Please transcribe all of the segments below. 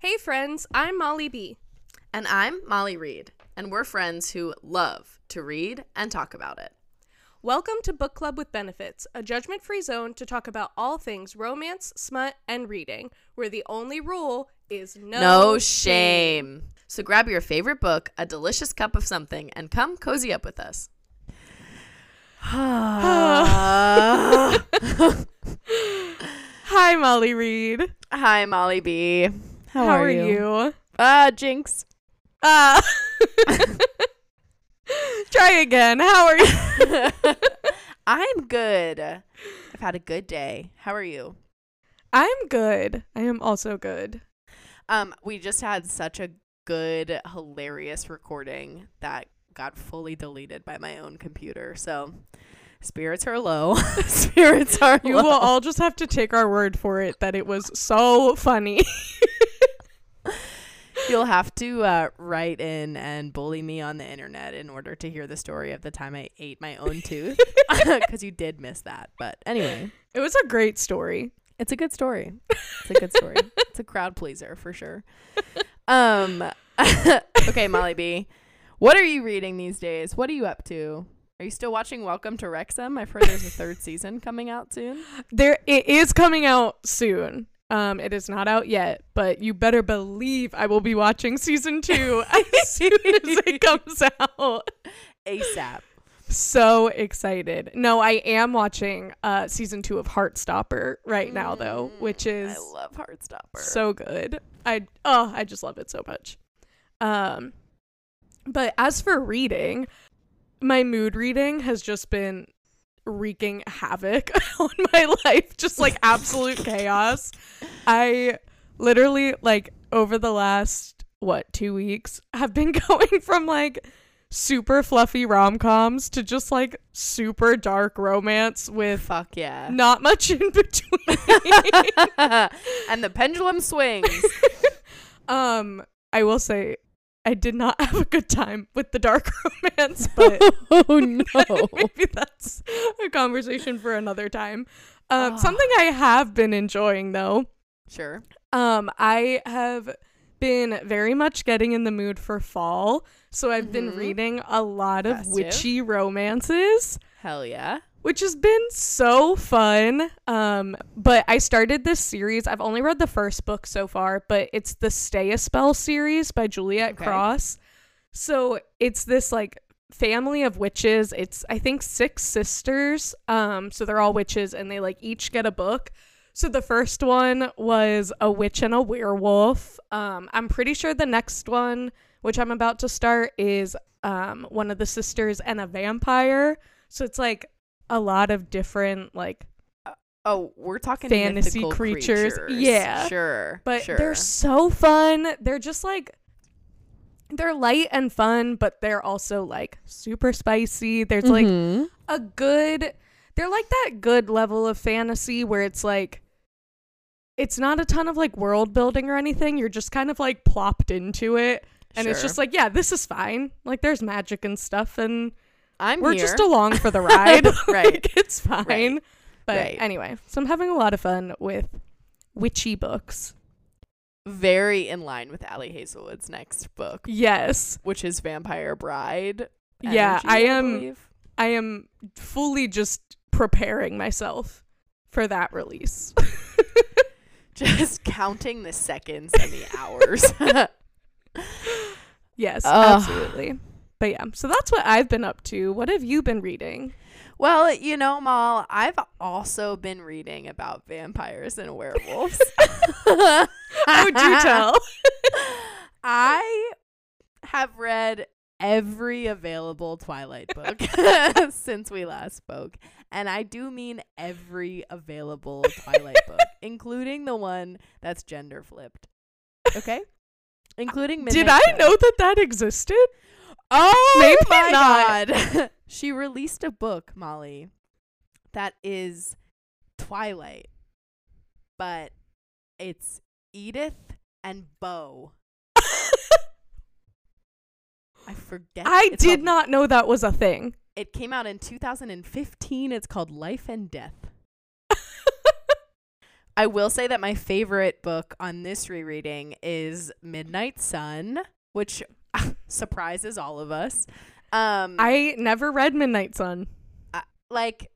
Hey, friends, I'm Molly B. And I'm Molly Read, and we're friends who love to read and talk about it. Welcome to Book Club with Benefits, a judgment free zone to talk about all things romance, smut, and reading, where the only rule is no, No shame. So grab your favorite book, a delicious cup of something, and come cozy up with us. Hi, Molly Read. Hi, Molly B. How, How are you? Ah, Jinx. Uh, try again. How are you? I'm good. I've had a good day. How are you? I'm good. I am also good. Um, we just had such a good, hilarious recording that got fully deleted by my own computer. So spirits are low. spirits are You low. will all just have to take our word for it that it was so funny. You'll have to uh, write in and bully me on the internet in order to hear the story of the time I ate my own tooth because you did miss that. But anyway, It was a great story. it's a good story. It's a good story. it's a crowd pleaser for sure. Um, okay, Molly B, what are you reading these days? What are you up to? Are you still watching Welcome to Wrexham? I've heard there's a third season coming out soon. There it is coming out soon. Um it is not out yet, but you better believe I will be watching season 2 as soon as it comes out. ASAP. So excited. No, I am watching uh season 2 of Heartstopper right now though, which is I love Heartstopper. so good. I oh, I just love it so much. Um but as for reading, my mood reading has just been wreaking havoc on my life, just like absolute chaos. I literally like over the last what, 2 weeks have been going from like super fluffy rom-coms to just like super dark romance with fuck yeah. not much in between. and the pendulum swings. Um, I will say I did not have a good time with the dark romance, but oh no. maybe that's a conversation for another time. Um, Ah. something I have been enjoying though. Sure. Um, I have been very much getting in the mood for fall, so I've been Mhm. reading a lot of Festive. witchy romances Hell yeah. Which has been so fun. Um, but I started this series. I've only read the first book so far, but it's the Stay a Spell series by Juliette Okay. Cross. So it's this like family of witches. It's I think six sisters. Um, so they're all witches and they like each get a book. So the first one was a witch and a werewolf. Um, I'm pretty sure the next one, which I'm about to start, is um one of the sisters and a vampire. So it's like a lot of different like Oh, we're talking Fantasy creatures. creatures. Yeah. Sure. but sure. they're so fun. They're just like they're light and fun, but they're also like super spicy. There's like Mhm. a good they're like that good level of fantasy where it's like it's not a ton of like world building or anything. You're just kind of like plopped into it. And it's just like, yeah, this is fine. Like there's magic and stuff and I'm we're here. just along for the ride. Right. Like, it's fine. But Right. anyway, so I'm having a lot of fun with witchy books. very in line with Ali Hazelwood's next book, Yes. which is Vampire Bride. Yeah, Energy, I am believe. I am fully just preparing myself for that release. just counting the seconds and the hours. yes, Ugh. absolutely. But yeah, so that's what I've been up to. What have you been reading? well, you know, Mal, I've also been reading about vampires and werewolves. How would you tell? I have read every available Twilight book since we last spoke. And I do mean every available Twilight book, including the one that's gender flipped. Okay? Uh, including Did I know that that existed? Oh Maybe my not. god. she released a book, Molly, that is Twilight. But it's Edith and Bo. I forget. I It's did called- not know that was a thing. It came out in 2015. It's called Life and Death. I will say that my favorite book on this rereading is Midnight Sun, which surprises all of us. Um, I never read Midnight Sun. like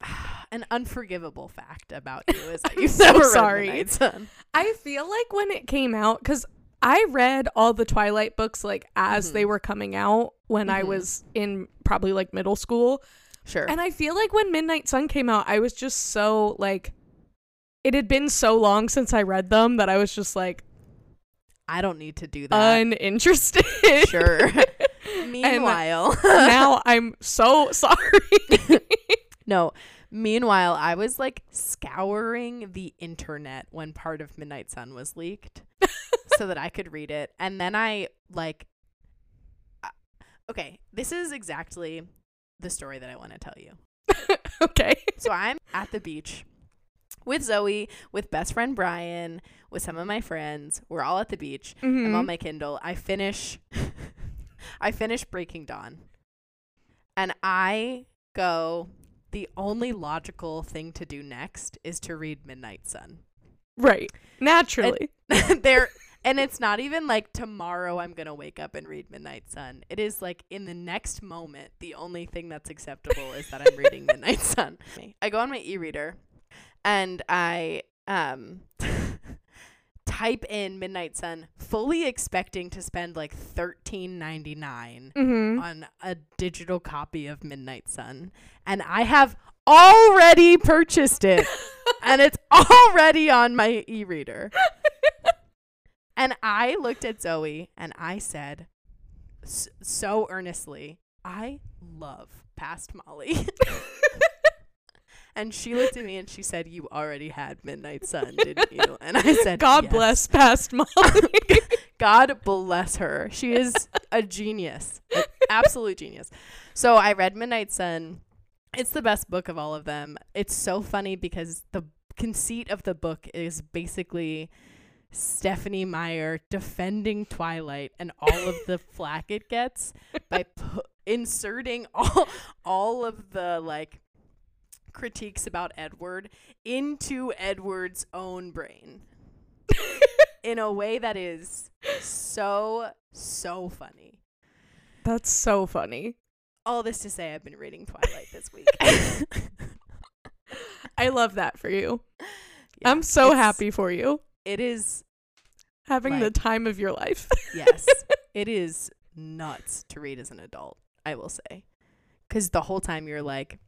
an unforgivable fact about you is that you've so never read sorry. Midnight Sun. I feel like when it came out, because I read all the Twilight books like as Mhm. they were coming out when I Mhm. was in probably like middle school. Sure. And I feel like when Midnight Sun came out, I was just so like, it had been so long since I read them that I was just like I don't need to do that. uninterested. sure. Meanwhile, now I'm so sorry. no. Meanwhile, I was like scouring the internet when part of Midnight Sun was leaked so that I could read it. And then I like uh, Okay, this is exactly the story that I want to tell you. okay. So I'm at the beach with Zoe, with best friend Brian, with some of my friends. We're all at the beach. I'm on Mhm. my Kindle. I finish I finish Breaking Dawn. And I go the only logical thing to do next is to read Midnight Sun. Right. Naturally. there and it's not even like tomorrow I'm going to wake up and read Midnight Sun. It is like in the next moment the only thing that's acceptable is that I'm reading Midnight Sun. I go on my e-reader and I um type in Midnight Sun fully expecting to spend like 13.99 mm-hmm. on a digital copy of Midnight Sun and I have already purchased it and it's already on my e-reader. and I looked at Zoe and I said so earnestly, I love Past Molly. and she looked at me and she said, "You already had Midnight Sun, didn't you?" And I said, God "Yes." bless past Molly. God bless her. She is a genius, an absolute genius. So I read Midnight Sun. It's the best book of all of them. It's so funny because the conceit of the book is basically Stephanie Meyer defending Twilight and all of the flack it gets by pu- inserting all all of the like critiques about Edward into Edward's own brain in a way that is so so funny. That's so funny. All this to say, I've been reading Twilight this week. I love that for you. Yeah, I'm so happy for you It is having the time of your life. yes, it is nuts to read as an adult. I will say, because the whole time you're like,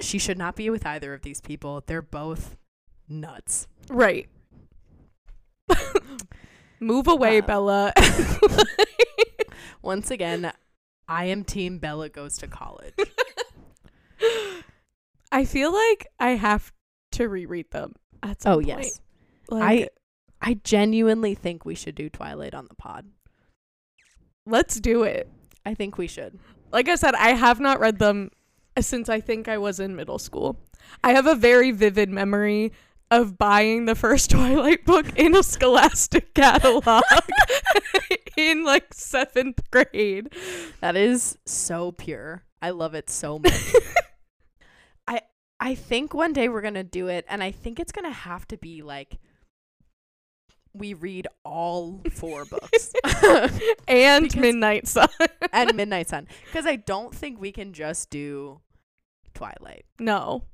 she should not be with either of these people. They're both nuts. right. Move away, Um, Bella. Once again, I am Team Bella goes to college. I feel like I have to reread them at some Oh point. yes, Like, I genuinely think we should do Twilight on the pod. let's do it. I think we should. Like I said, I have not read them since I think I was in middle school. I have a very vivid memory of buying the first Twilight book in a Scholastic catalog in like seventh grade. That is so pure. I love it so much. I I think one day we're gonna do it, and I think it's gonna have to be like we read all four books and Because- Midnight Sun. and Midnight Sun, because I don't think we can just do Twilight. no.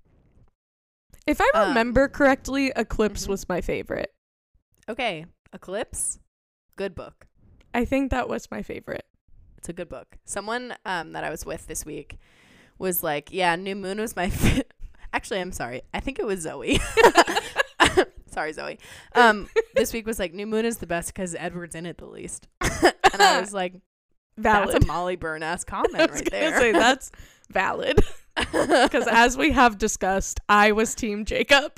If I Um, remember correctly, Eclipse mhm. was my favorite. Okay, Eclipse, good book. I think that was my favorite. It's a good book. Someone um that I was with this week was like, "Yeah, New Moon was my." Fi-. Actually, I'm sorry. I think it was Zoe. sorry, Zoe. Um, this week was like New Moon is the best because Edward's in it the least, and I was like, Valid. "That's a Molly Byrne ass I comment was right there." say that's valid because as we have discussed, I was Team Jacob.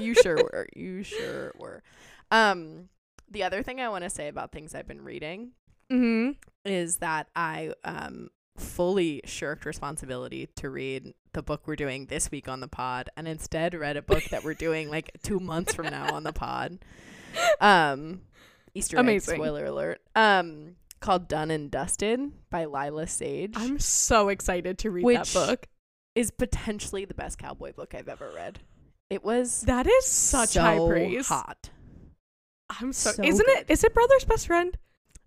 you sure were. You sure were. Um, the other thing I want to say about things I've been reading hmm is that I um fully shirked responsibility to read the book we're doing this week on the pod and instead read a book that we're doing like 2 months from now on the pod. Um Easter egg, Amazing. spoiler alert. Um called Done and Dusted by Lyla Sage I'm so excited to read that book. is potentially the best cowboy book I've ever read. It was That is such so high praise. hot. I'm so, So isn't it? Is it brother's best friend?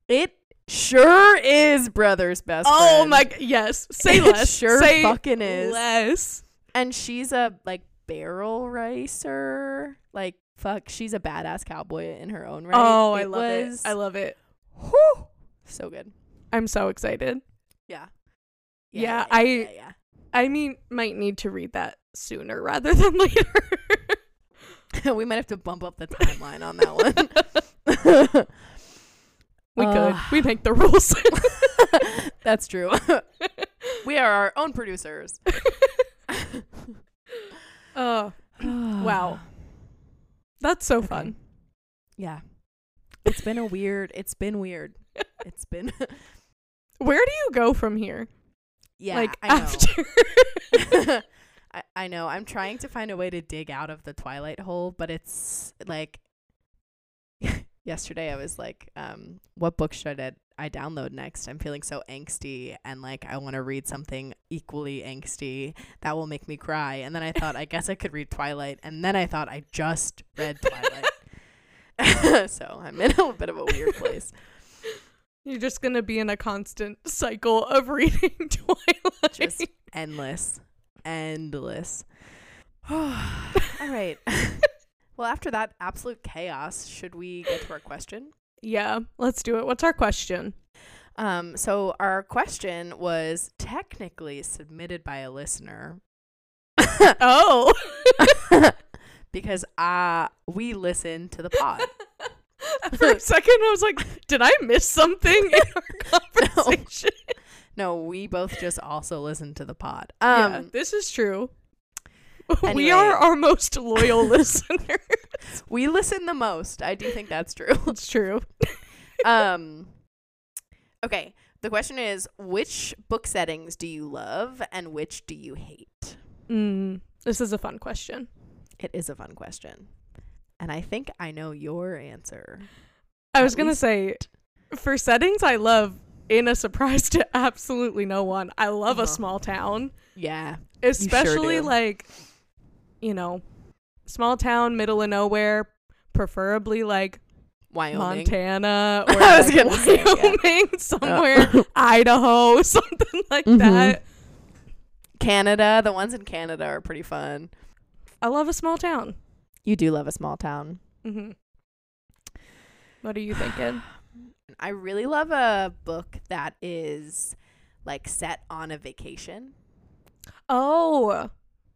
It sure is brother's best Oh friend. my yes. Say It less. sure Say fucking is. less. And she's a like barrel racer. Like fuck, she's a badass cowboy in her own right. Oh, I love was, it. I love it. Whew, so good. I'm so excited. Yeah. Yeah, I- yeah, yeah. I mean, might need to read that sooner rather than later. we might have to bump up the timeline on that one. We could. We make the rules. That's true. we are our own producers. Oh, wow. That's so Okay. fun. Yeah. It's been a weird. It's been weird. It's been. Where do you go from here? yeah. like I after I, I know. I'm trying to find a way to dig out of the Twilight hole, but it's like yesterday I was like, um, what book should I, I download next? I'm feeling so angsty and like I want to read something equally angsty that will make me cry. And then I thought, I guess I could read Twilight. And then I thought I just read Twilight. so I'm in a bit of a weird place. You're just gonna be in a constant cycle of reading Twilight. Just endless. Endless. All right. Well, after that absolute chaos, should we get to our question? yeah, let's do it. What's our question? Um, so our question was technically submitted by a listener Oh, because uh we listen to the pod. for a second I was like, did I miss something in our conversation? no, we both just also listen to the pod. yeah, Um, this is true. anyway. We are our most loyal listener. we listen the most. I do think that's true. It's true. um okay the question is which book settings do you love and which do you hate Mm, this is a fun question. it is a fun question and i think i know your answer I was gonna say, for settings, I love in a surprise to absolutely no one. I love Uh-huh. a small town, yeah especially do. like, you know, small town, middle of nowhere, preferably like wyoming Montana or I was like gonna say, yeah. Wyoming, somewhere, Idaho, something like Mhm. that. canada the ones in canada are pretty fun I love a small town. you do love a small town Mm-hmm. What are you thinking? i really love a book that is like set on a vacation Oh,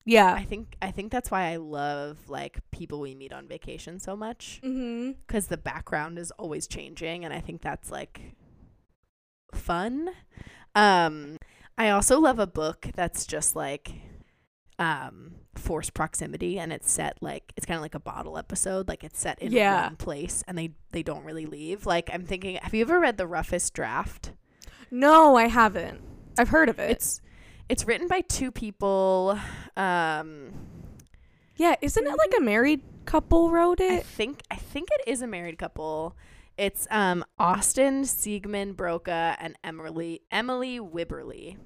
yeah. i think i think that's why i love like people we meet on vacation so much Mm-hmm. because the background is always changing and i think that's like fun um i also love a book that's just like um forced proximity and it's set like it's kind of like a bottle episode like it's set in Yeah. one place and they they don't really leave like i'm thinking have you ever read the roughest draft No, I haven't. I've heard of it. it's it's written by two people um yeah, isn't it like a married couple wrote it? I think I think it is a married couple. It's um Austin Siegemund-Broka and Emily Emily Wibberley.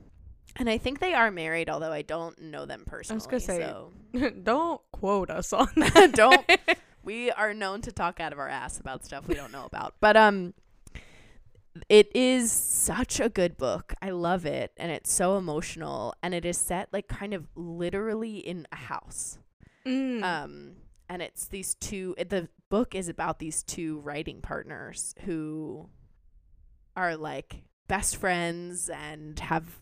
And I think they are married, although I don't know them personally. gonna say- so Don't quote us on that. Don't. we are known to talk out of our ass about stuff we don't know about. But um it is such a good book. I love it and it's so emotional and it is set like kind of literally in a house. Mm. Um, and it's these two. it- The book is about these two writing partners who are like best friends and have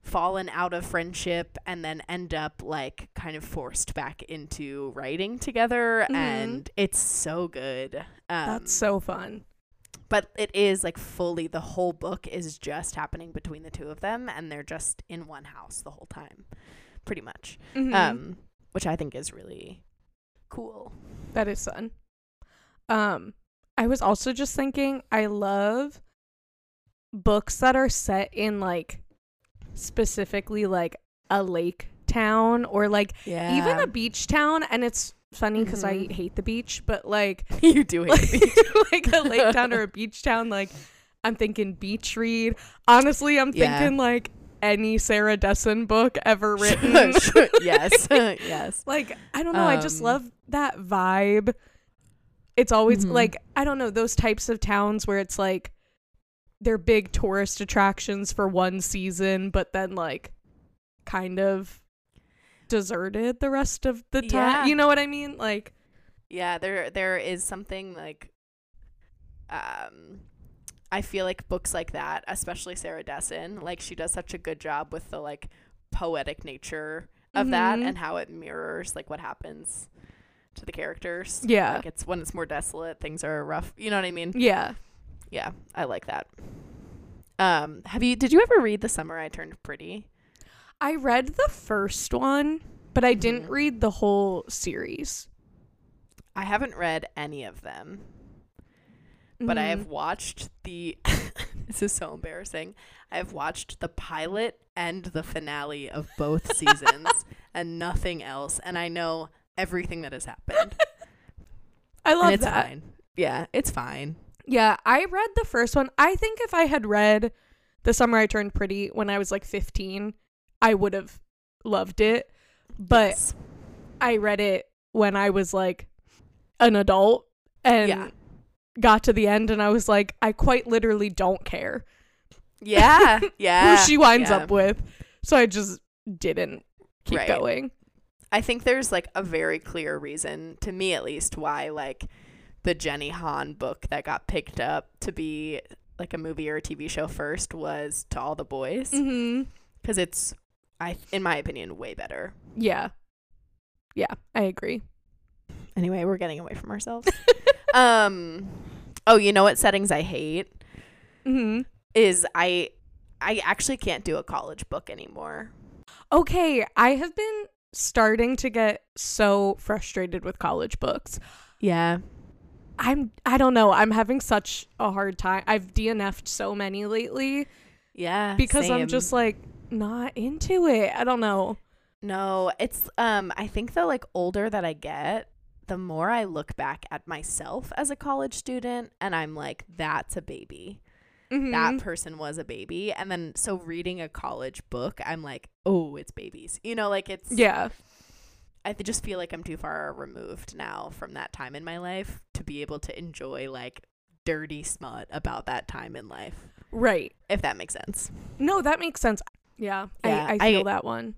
fallen out of friendship and then end up like kind of forced back into writing together Mhm. and it's so good um That's so fun. But it is like fully the whole book is just happening between the two of them and they're just in one house the whole time pretty much Mhm. um, which I think is really cool. that is fun. Um, I was also just thinking, I love books that are set in like specifically like a lake town or like Yeah, even a beach town. And it's funny because I Mhm. hate the beach, but like you do hate like, like a lake town or a beach town like i'm thinking beach read honestly i'm Yeah. thinking like any Sarah Dessen book ever written. sure. yes. yes. like I don't know, I just Um, love that vibe. It's always Mhm. like I don't know those types of towns where it's like they're big tourist attractions for one season, but then like kind of deserted the rest of the time. Yeah. You know what I mean? Like Yeah, there there is something like um I feel like books like that, especially Sarah Dessen, like she does such a good job with the like poetic nature of that Mhm. and how it mirrors like what happens to the characters. Yeah. Like it's when it's more desolate, things are rough. You know what I mean? yeah. Yeah, I like that. Um, have you did you ever read The Summer I Turned Pretty? I read the first one, but I didn't Mhm. read the whole series. I haven't read any of them. but I have Mhm. watched the. this is so embarrassing. I have watched the pilot and the finale of both seasons and nothing else, and I know everything that has happened. I love and it's that. fine. Yeah, it's fine. Yeah, I read the first one. I think if I had read The Summer I Turned Pretty when I was like 15, I would have loved it. But Yes. I read it when I was like an adult and Yeah. got to the end and I was like, I quite literally don't care yeah, yeah, who she winds yeah. up with. So I just didn't keep Right. going. I think there's like a very clear reason, to me at least, why like the Jenny Han book that got picked up to be like a movie or a TV show first was To All the Boys. hmm because it's i in my opinion way better Yeah. Yeah, I agree. anyway we're getting away from ourselves um oh you know what settings i hate Mm-hmm. is i i actually can't do a college book anymore Okay, I have been starting to get so frustrated with college books. yeah I'm I don't know. I'm having such a hard time. I've DNF'd so many lately yeah because I'm just like not into it. I don't know. no it's um i think the like older that i get the more i look back at myself as a college student and i'm like that's a baby Mhm. that person was a baby and then so reading a college book i'm like oh it's babies you know like it's yeah. I just feel like I'm too far removed now from that time in my life to be able to enjoy like dirty smut about that time in life, Right. if that makes sense. No, that makes sense. Yeah. Yeah, I, I feel I- that one.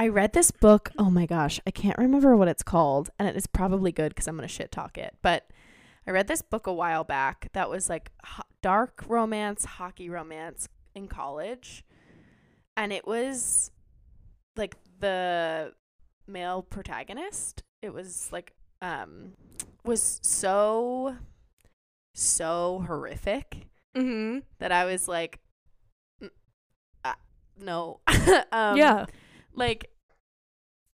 I read this book. Oh my gosh, I can't remember what it's called, and it is probably good because I'm gonna shit talk it. But I read this book a while back that was like ho- dark romance, hockey romance in college, and it was like the male protagonist. It was like um was so so horrific Mhm. that I was like, "N- uh, no, um, yeah. like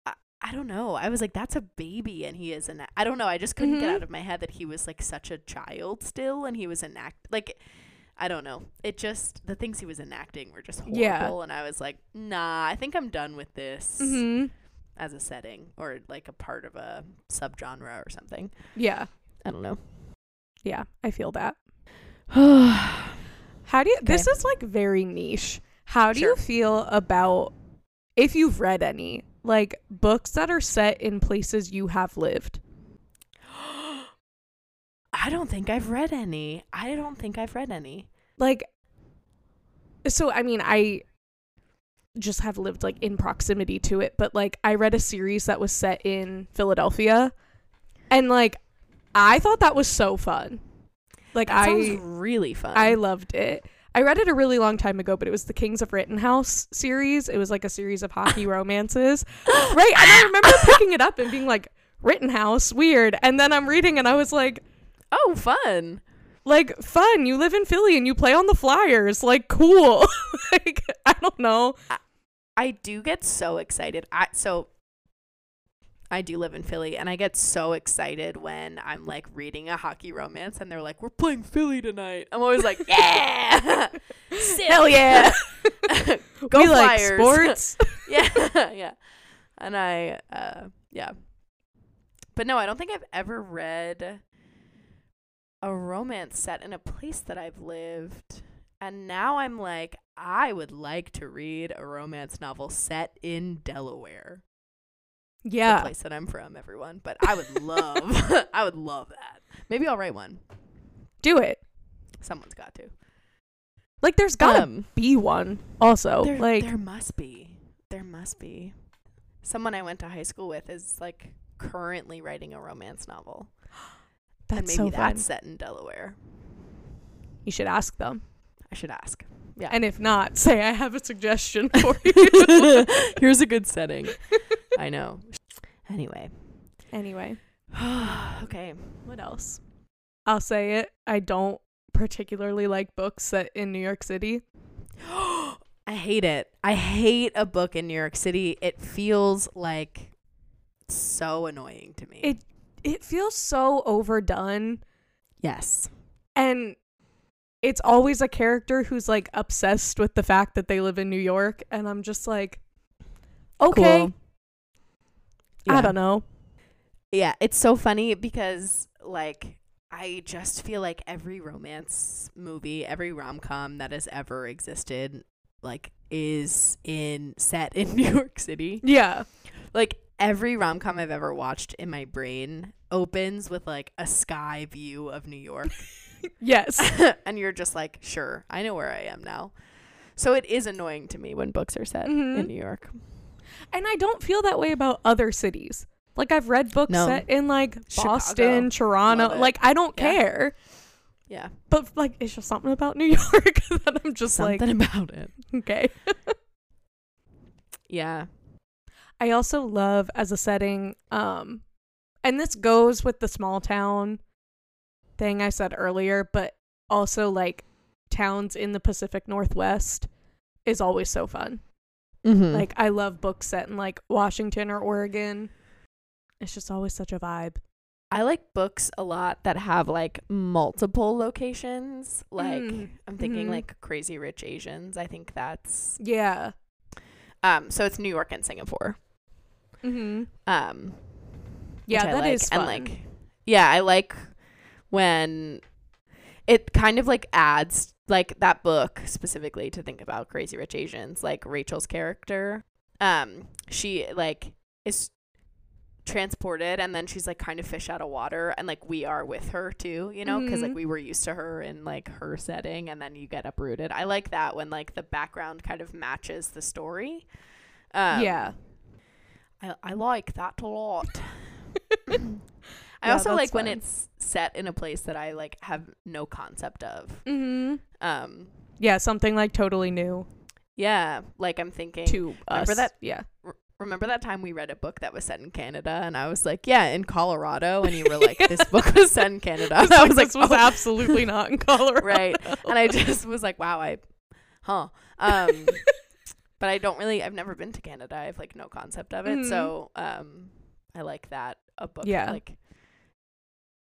I, I don't know. I was like, that's a baby, and he is an. I don't know. I just couldn't get Mhm. out of my head that he was like such a child still, and he was an act like. I don't know. It just the things he was enacting were just horrible, Yeah. and I was like, nah. I think I'm done with this Mhm. as a setting or like a part of a subgenre or something. Yeah. I don't know. Yeah. I feel that. How do you this is like very niche. How do Sure. you feel about if you've read any like books that are set in places you have lived? I don't think I've read any. I don't think I've read any. Like so I mean I just have lived like in proximity to it, but like I read a series that was set in Philadelphia and like I thought that was so fun. Like That I really fun. I loved it. I read it a really long time ago, but it was the Kings of Rittenhouse series. It was like a series of hockey romances. Right. And I remember picking it up and being like, Rittenhouse, weird. And then I'm reading and I was like, oh, fun. like, fun. You live in Philly and you play on the Flyers. Like, cool. like, I don't know. I do get so excited. I so I do live in Philly and I get so excited when I'm like reading a hockey romance and they're like, We're playing Philly tonight. I'm always like, Yeah. Hell yeah. Go we like Flyers. sports. yeah. yeah. And I uh yeah. But no, I don't think I've ever read a romance set in a place that I've lived. And now I'm like, I would like to read a romance novel set in Delaware. The Yeah. place that I'm from, everyone. But I would love, I would love that. Maybe I'll write one. Do it. Someone's got to. Like there's gotta Um, be one also. there, like there must be, there must be. Someone I went to high school with is like currently writing a romance novel, and that's maybe so fun. that's set in Delaware. You should ask them. I should ask. Yeah. And if not, say I have a suggestion for you. Here's a good setting. I know. Anyway. anyway, okay. what else? I'll say it. I don't particularly like books set in New York City. I hate it. I hate a book in New York City. It feels like so annoying to me. It it feels so overdone yes. and it's always a character who's like obsessed with the fact that they live in New York and I'm just like okay, Cool. I Yeah. don't know. Yeah, it's so funny because like I just feel like every romance movie, every rom com that has ever existed, like is in set in New York City. Yeah. Like every rom com I've ever watched in my brain opens with like a sky view of New York. Yes. and you're just like, sure, I know where I am now. So it is annoying to me when books are set Mhm. in New York. And I don't feel that way about other cities. Like I've read books No. set in like Chicago. Boston, Toronto. Like I don't Yeah. care. Yeah. But like it's just something about New York that I'm just like. Something about it. okay. Yeah. I also love as a setting, um, and this goes with the small town thing I said earlier, but also like towns in the Pacific Northwest is always so fun. Mm-hmm. Like I love books set in like Washington or Oregon. It's just always such a vibe. I like books a lot that have like multiple locations. Like Mm, I'm thinking mhm. like Crazy Rich Asians. I think that's Yeah. um so it's New York and Singapore. Mm-hmm. Um Yeah, that is fun. and like yeah, I like when it kind of like adds like that book specifically to think about Crazy Rich Asians, like Rachel's character. Um she like is transported and then she's like kind of fish out of water and like we are with her too you know because like Mhm. we were used to her in like her setting and then you get uprooted i like that when like the background kind of matches the story um, yeah. I, I like that a lot i Yeah, also like when it's set in a place that i like have no concept of Mm-hmm. um Yeah, something like totally new yeah like i'm thinking to Remember us. that- Yeah. remember that time we read a book that was set in Canada and I was like, yeah, in Colorado and you were like, this book was set in Canada. And I was like, this was "Oh." absolutely not in Colorado. right. And I just was like, wow, I huh. Um but I don't really I've never been to Canada. I have like no concept of it. Mhm. So um I like that a book Yeah. like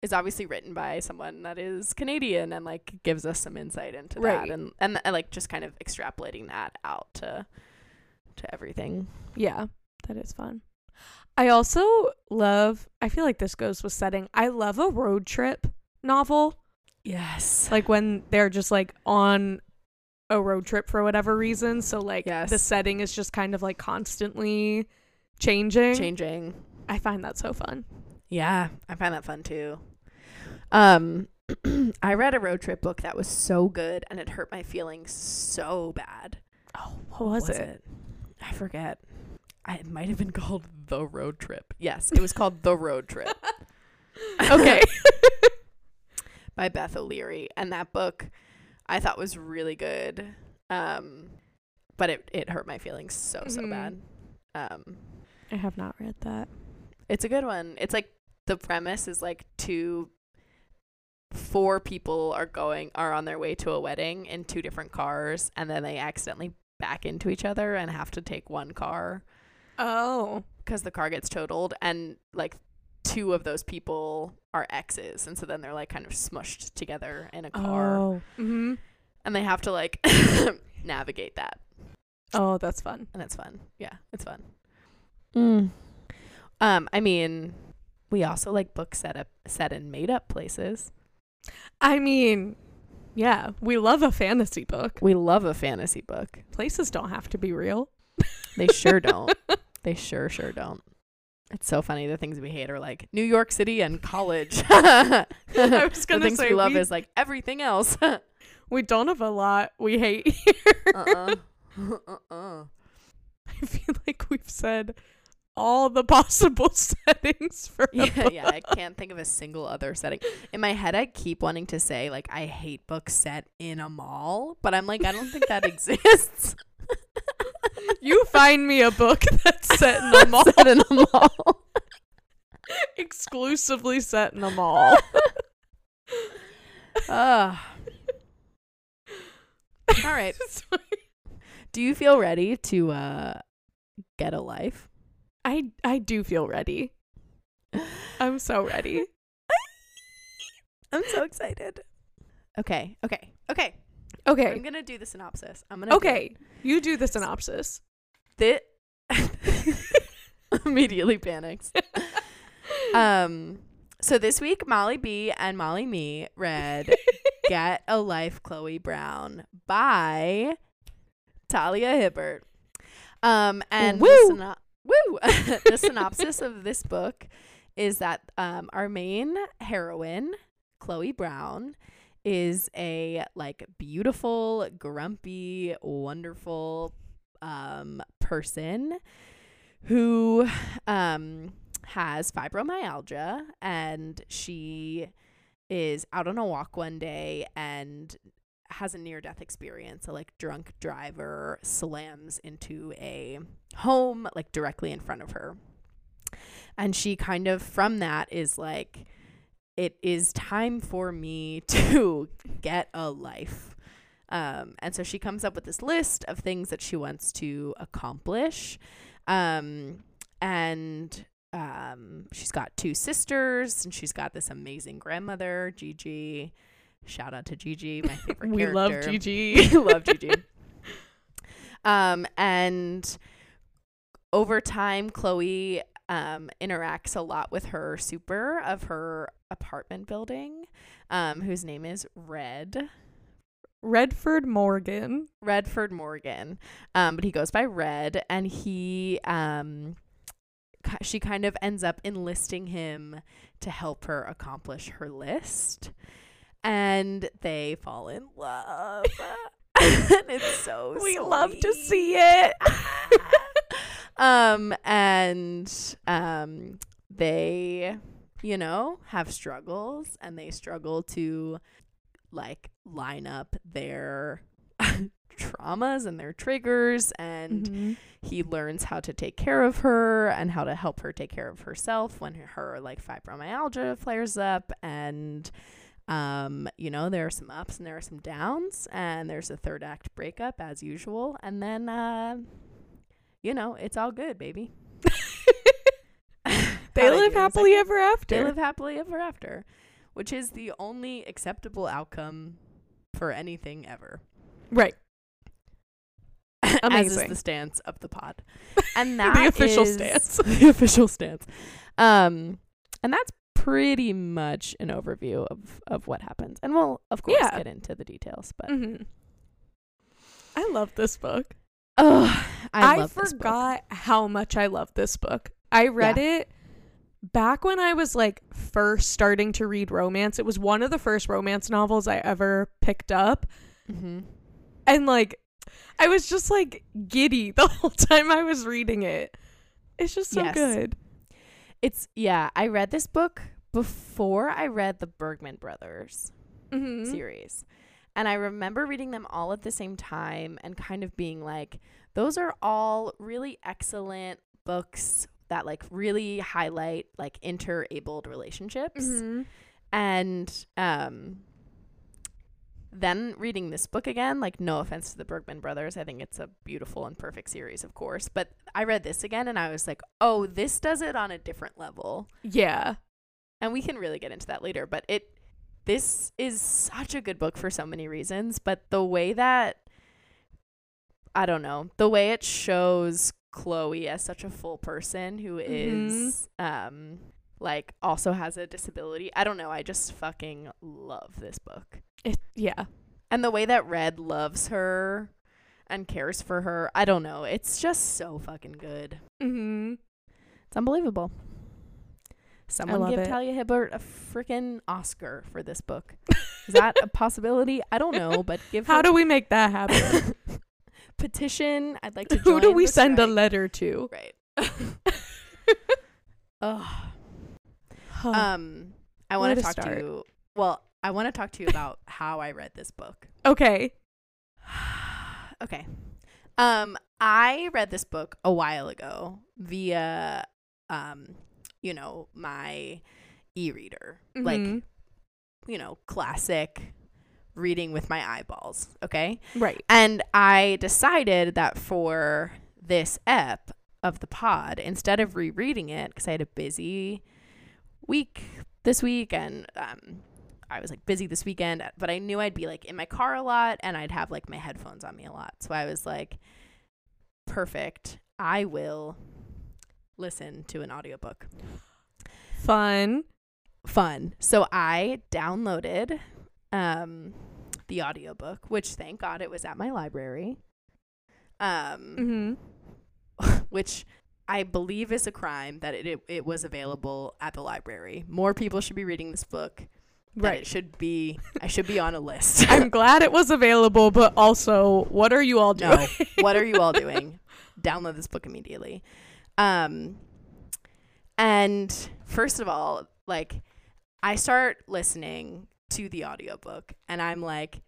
is obviously written by someone that is Canadian and like gives us some insight into Right. that and, and and like just kind of extrapolating that out to to everything. Yeah, that is fun. I also love, I feel like this goes with setting. I love a road trip novel. Yes. Like when they're just like on a road trip for whatever reason. So like the setting is just kind of like constantly changing. changing. I find that so fun. Yeah, I find that fun too. Um, I read a road trip book that was so good and it hurt my feelings so bad. Oh, what was, it? I forget. I, it might have been called The Road Trip. Yes, it was called The Road Trip Okay. by Beth O'Leary. And that book I thought was really good. Um, but it, it hurt my feelings so, so Mhm. bad. Um, I have not read that. It's a good one. It's like the premise is like two four people are going are on their way to a wedding in two different cars and then they accidentally back into each other and have to take one car Oh. cuz the car gets totaled and like two of those people are exes and so then they're like kind of smushed together in a car Oh. Mm-hmm. and they have to like navigate that Oh, that's fun. and it's fun. Yeah, it's fun. Mm. Um, I mean, we also like books set up set in made up places. I mean, Yeah, we love a fantasy book. We love a fantasy book. Places don't have to be real. They sure don't. they sure sure don't. It's so funny. The things we hate are like New York City and college. I was the gonna things say we love we, is like everything else. we don't have a lot we hate uh-uh. here. uh-uh. uh-uh. I feel like we've said all the possible settings for Yeah, yeah. I can't think of a single other setting. In my head, I keep wanting to say like I hate books set in a mall, but I'm like I don't think that exists. You find me a book that's set in a mall, set in a mall. exclusively set in a mall. Ugh. All right. Do you feel ready to uh get a life? I I do feel ready. I'm so ready. I'm so excited. Okay, okay, okay. Okay. I'm gonna do the synopsis. I'm gonna do Okay. You do the synopsis. it. Immediately panics. um. So this week, Molly B and Molly Me read "Get a Life, Chloe Brown" by Talia Hibbert. Um, and Woo! the, syno- woo! the synopsis of this book is that um, our main heroine, Chloe Brown, is a like beautiful, grumpy, wonderful um, person who um, has fibromyalgia and she is out on a walk one day and has a near death experience. A like drunk driver slams into a home like directly in front of her. And she kind of from that is like it is time for me to get a life. Um, and so she comes up with this list of things that she wants to accomplish. Um, and um, she's got two sisters, and she's got this amazing grandmother, Gigi. Shout out to Gigi, my favorite We character. love Gigi. we love Gigi. Um, and over time, Chloe um, interacts a lot with her super of her apartment building, um, whose name is Red. Redford Morgan. Redford Morgan. Um, but he goes by Red, and he um, she kind of ends up enlisting him to help her accomplish her list, and they fall in love. and it's so We love to see it. um, and um, they, you know, have struggles, and they struggle to like line up their traumas and their triggers and Mhm. he learns how to take care of her and how to help her take care of herself when her like fibromyalgia flares up and um you know there are some ups and there are some downs and there's a third act breakup as usual and then uh you know it's all good baby They live? Is happily ever after. they live happily ever after which is the only acceptable outcome for anything ever right. Amazing. as is the stance of the pod. And that The official is- stance. the official stance. Um, and that's pretty much an overview of of what happens. And we'll of course Yeah. get into the details. But hmm I love this book. oh, I, I, love this book. forgot how much I love this book. I read it back when I was like first starting to read romance. It was one of the first romance novels I ever picked up. Mm-hmm. And like I was just like giddy the whole time I was reading it. It's just so Yes. good. It's yeah. I read this book before I read the Bergman Brothers. Mm-hmm. series. And I remember reading them all at the same time and kind of being like, those are all really excellent books that like really highlight like inter-abled relationships. Mm-hmm. And um then reading this book again, like no offense to the Bergman brothers, I think it's a beautiful and perfect series, of course. But I read this again and I was like, oh, this does it on a different level Yeah. and we can really get into that later but it this is such a good book for so many reasons but the way that i don't know the way it shows chloe as such a full person who is um like also has a disability i don't know i just fucking love this book It yeah. And the way that Red loves her and cares for her, I don't know. It's just so fucking good. Mm-hmm. It's unbelievable. Someone love give it. Talia Hibbert a freaking Oscar for this book. Is that a possibility? I don't know, but give How do we make that happen? petition. I'd like to. Who do we send a letter to? Right. Ugh. Um, I want to to talk to you. Well, I want to talk to you about how I read this book. okay. okay. Um, I read this book a while ago via, um, you know, my e-reader, like Mhm. you know, classic reading with my eyeballs. Okay. Right. And I decided that for this ep of the pod, instead of rereading it, because I had a busy week this week and um, I was like busy this weekend, but I knew I'd be like in my car a lot and I'd have like my headphones on me a lot. So I was like, perfect. I will listen to an audiobook. Fun. Fun. So I downloaded um, the audiobook, which thank God it was at my library. Um, Mm-hmm. which I believe is a crime that it, it it was available at the library. More people should be reading this book. Right. It should be I should be on a list. I'm glad it was available, but also, what are you all doing? no. what are you all doing? Download this book immediately. Um and first of all, like I start listening to the audiobook and I'm like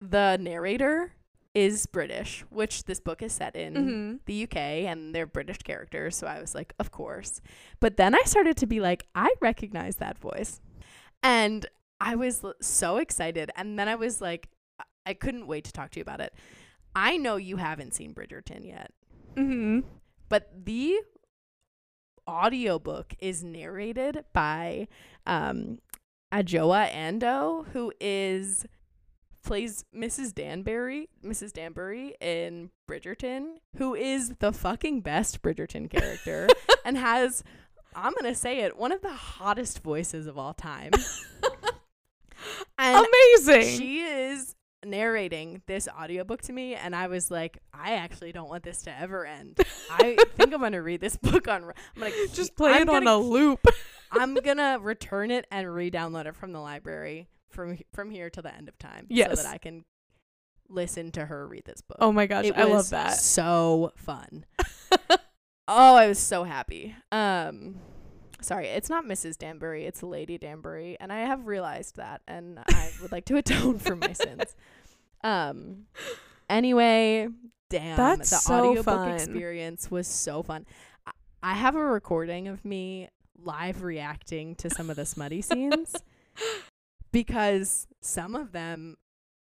the narrator is British, which this book is set in. Mm-hmm. the UK and they're British characters. So I was like, of course. But then I started to be like, I recognize that voice. And I was l- so excited. And then I was like, I- I couldn't wait to talk to you about it. I know you haven't seen Bridgerton yet, Mm-hmm. but the audiobook is narrated by um, Adjoa Andoh, who is plays Mrs. Danbury, Mrs. Danbury in Bridgerton, who is the fucking best Bridgerton character and has I'm going to say it, one of the hottest voices of all time. and Amazing. she is narrating this audiobook to me and I was like, I actually don't want this to ever end. I think I'm going to read this book on I'm going to Just play I'm it on gonna- a loop. I'm gonna return it and re-download it from the library from from here till the end of time, yes. so that I can listen to her read this book. Oh my gosh, It I love that. So fun. oh, I was so happy. Um, sorry, it's not Mrs. Danbury, it's Lady Danbury, and I have realized that, and I would like to atone for my sins. Um, anyway, damn, That's the so audiobook fun. experience was so fun. I, I have a recording of me live reacting to some of the smutty scenes because some of them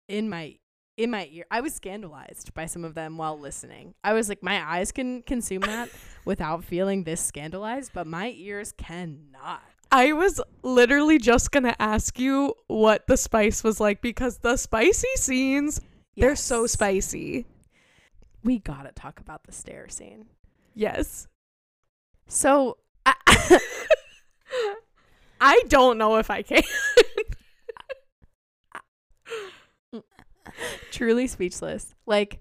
in my in my ear I was scandalized by some of them while listening. I was like my eyes can consume that without feeling this scandalized, but my ears cannot. I was literally just gonna ask you what the spice was like because the spicy scenes, they're so spicy. We got to talk about the stair scene. Yes. So I, I don't know if I can. truly speechless. Like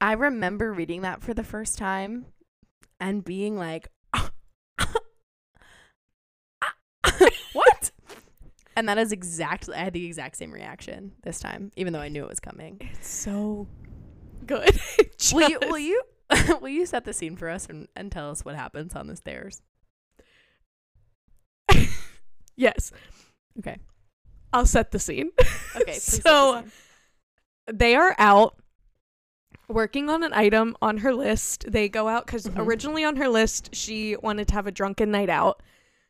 I remember reading that for the first time and being like what? And that is exactly I had the exact same reaction this time, even though I knew it was coming. It's so good. It Will you will you will you set the scene for us and, and tell us what happens on the stairs? yes. Okay. I'll set the scene. Okay, So- scene. they are out working on an item on her list. They go out because Mhm. originally on her list she wanted to have a drunken night out.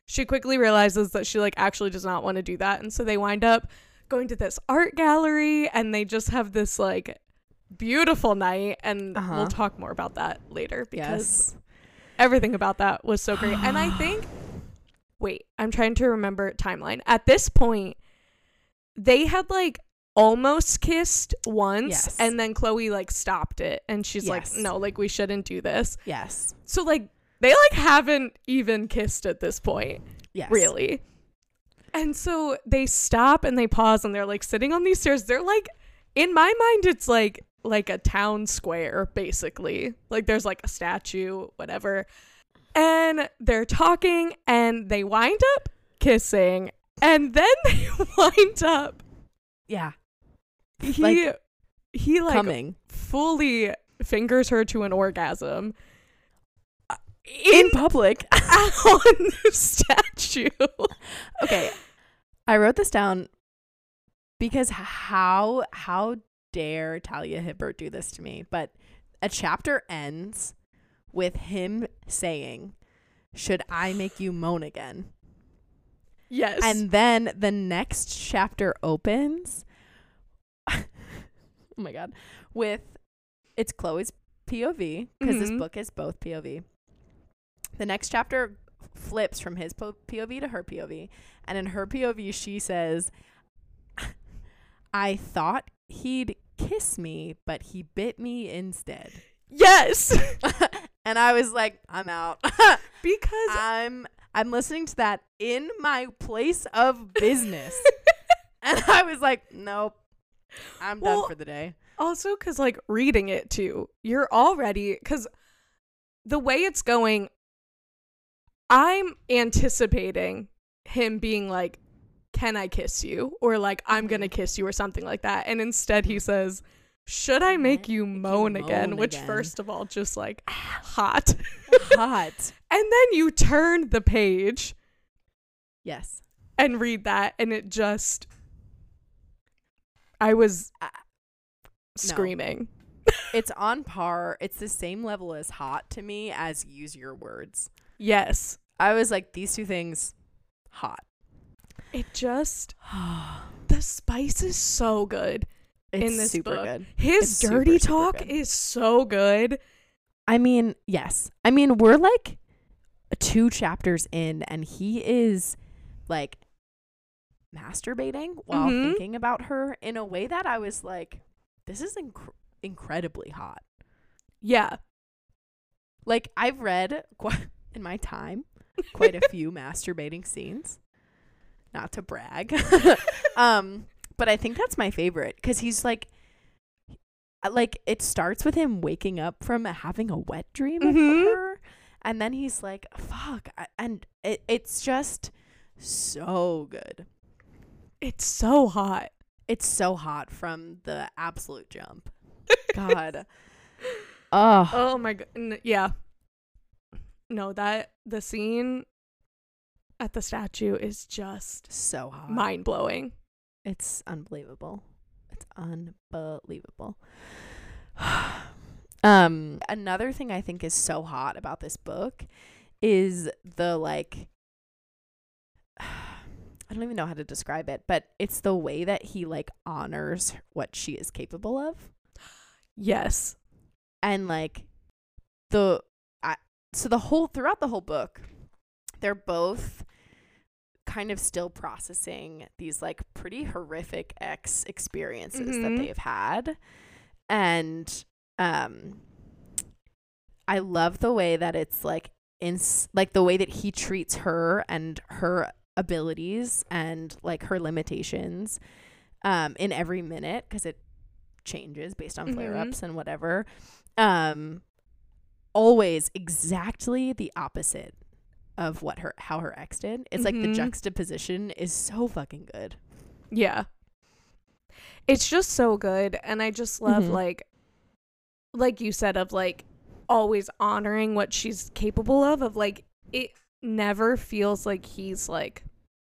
She quickly realizes that she like actually does not want to do that, and so they wind up going to this art gallery and they just have this like beautiful night. And Uh-huh. we'll talk more about that later because Yes. everything about that was so great. and I think, wait, I'm trying to remember timeline. At this point, they had like almost kissed once, Yes. and then Chloe like stopped it, and she's Yes. like, no, like we shouldn't do this. Yes. So like they like haven't even kissed at this point, Yes. really. And so they stop and they pause and they're like sitting on these stairs. They're like in my mind it's like like a town square basically. Like there's like a statue, whatever. And they're talking and they wind up kissing and then they wind up Yeah. he Like, he like Coming. fully fingers her to an orgasm uh, In in public. on the statue. okay. I wrote this down because how how dare Talia Hibbert do this to me? But a chapter ends with him saying, "Should I make you moan again?" Yes. And then the next chapter opens. oh my god, with it's Chloe's POV because this Mhm. book is both POV. The next chapter flips from his po- POV to her POV, and in her POV she says, "I thought he'd kiss me, but he bit me instead." yes. and I was like, "I'm out." because I'm I'm listening to that in my place of business. and I was like, nope. I'm Well, done for the day. also cuz like reading it too. You're already cuz the way it's going I'm anticipating him being like can I kiss you or like I'm going to Mhm. kiss you or something like that and instead he says should I make you you moan again? moan Which, first of all, just like hot. Hot. And then you turn the page Yes. and read that, and it just. I was Uh, screaming. It's on par. It's the same level as hot to me as use your words. Yes. I was like, these two things, hot. It just. The spice is so good. In this super book. good. His It's dirty super talk good. is so good. I mean, yes. I mean, we're like two chapters in, and he is like masturbating while Mhm. thinking about her in a way that I was like, this is inc- incredibly hot. Yeah. Like, I've read quite in my time quite a few masturbating scenes. Not to brag. um, but I think that's my favorite because he's like, uh, like it starts with him waking up from having a wet dream of Mhm. her, and then he's like, "Fuck," and it, it's just so good. It's so hot. It's so hot from the absolute jump. God, oh, Oh my god. N- yeah. No, that the scene at the statue is just so hot. mind blowing. It's unbelievable. It's unbelievable. um another thing I think is so hot about this book is the like I don't even know how to describe it, but it's the way that he like honors what she is capable of Yes. and like the I, so the whole throughout the whole book they're both kind of still processing these like pretty horrific ex experiences Mhm. that they've had. And um I love the way that it's like in like the way that he treats her and her abilities and like her limitations um in every minute because it changes based on flare ups and whatever um always exactly the opposite of what her how her ex did it's like the Mhm. juxtaposition is so fucking good Yeah. It's just so good and I just love Mhm. like like you said of like always honoring what she's capable of of like it never feels like he's like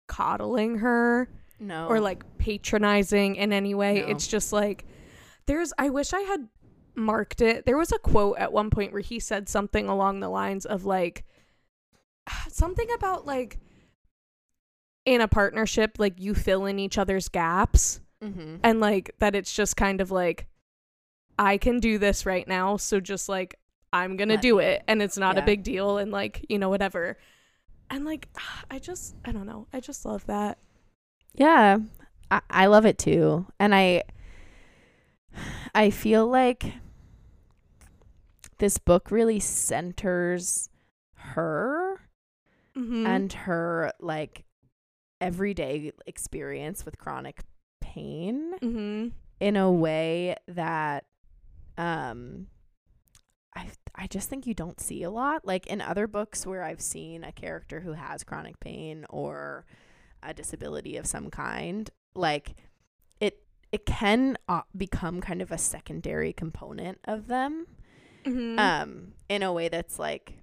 coddling her no or like patronizing in any way. No. It's just like there's I wish I had marked it. There was a quote at one point where he said something along the lines of like something about like in a partnership like you fill in each other's gaps mm-hmm. and like that it's just kind of like I can do this right now, so just like I'm going to Let do me. it and it's not Yeah. a big deal and like, you know, whatever. And like I just I don't know. I just love that. Yeah, I, I love it too, and I I feel like this book really centers her Mhm. and her like everyday experience with chronic pain Mm-hmm. in a way that um I I just think you don't see a lot like in other books where I've seen a character who has chronic pain or a disability of some kind like it it can uh, become kind of a secondary component of them Mm-hmm. um in a way that's like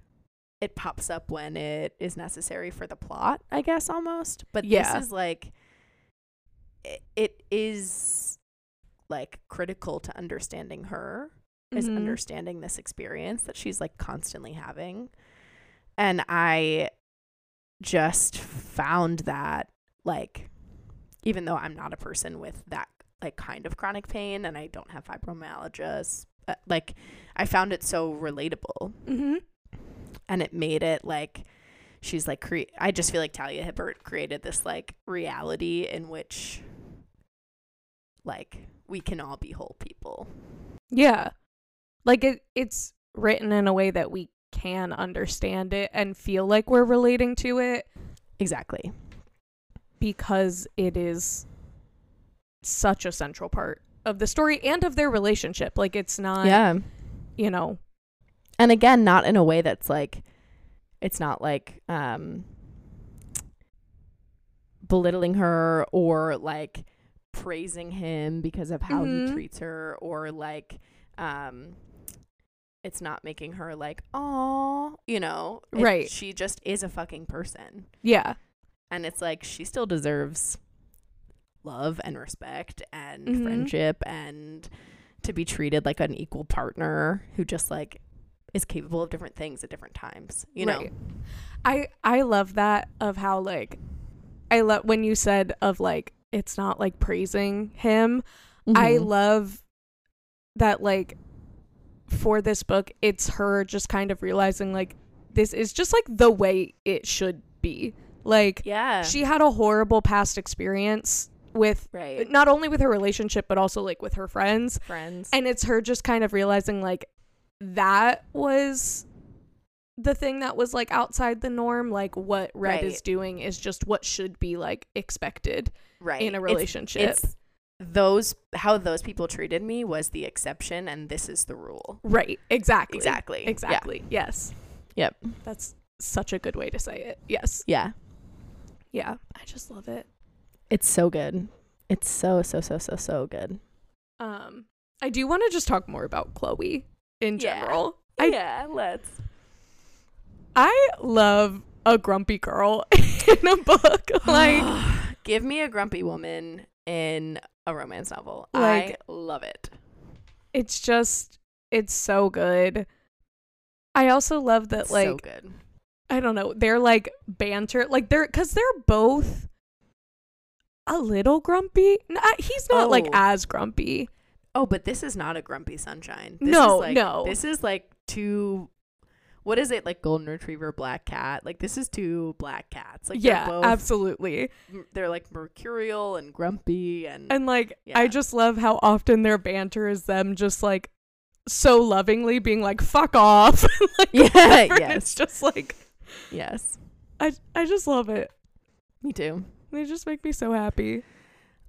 it pops up when it is necessary for the plot i guess almost but Yeah. this is like it, it is like critical to understanding her is Mhm. understanding this experience that she's like constantly having and i just found that like even though i'm not a person with that like kind of chronic pain and i don't have fibromyalgia s- uh, like i found it so relatable Mm-hmm. And it made it like she's like cre- I just feel like Talia Hibbert created this like reality in which like we can all be whole people. Yeah. Like it it's written in a way that we can understand it and feel like we're relating to it Exactly. because it is such a central part of the story and of their relationship. Like it's not yeah. you know. And again, not in a way that's like it's not like um belittling her or like praising him because of how Mhm. he treats her or like um it's not making her like oh you know It- Right. she just is a fucking person Yeah. and it's like she still deserves love and respect and Mhm. friendship and to be treated like an equal partner who just like is capable of different things at different times you know Right. I I love that of how like I love when you said of like it's not like praising him. I Mhm. love that like for this book it's her just kind of realizing like this is just like the way it should be. Like yeah she had a horrible past experience with right not only with her relationship but also like with her friends friends and it's her just kind of realizing like that was the thing that was like outside the norm like what red is doing is just what should be like expected right. in a relationship. it's, those how those people treated me was the exception and this is the rule. Right. Exactly. Exactly. Yeah. exactly. Yes. Yep. that's such a good way to say it. Yes. Yeah. Yeah. I just love it. It's so good. It's so so so so so good. Um i do want to just talk more about chloe in Yeah. general. I- yeah let's. I love a grumpy girl in a book. Like give me a grumpy woman in a romance novel. Like- i love it. it's just it's so good. I also love that like so good. I don't know they're like banter like they're because they're both a little grumpy. He's not like Oh. as grumpy oh but this is not a grumpy sunshine. This No, is like, no. this is like two what is it like golden retriever black cat? Like this is two black cats. Like yeah they're both absolutely. they're like mercurial and grumpy and, and like i just love how often their banter is them just like so lovingly being like fuck off. Like Yeah, whatever, yes. it's just like yes. I i just love it. Me too. They just make me so happy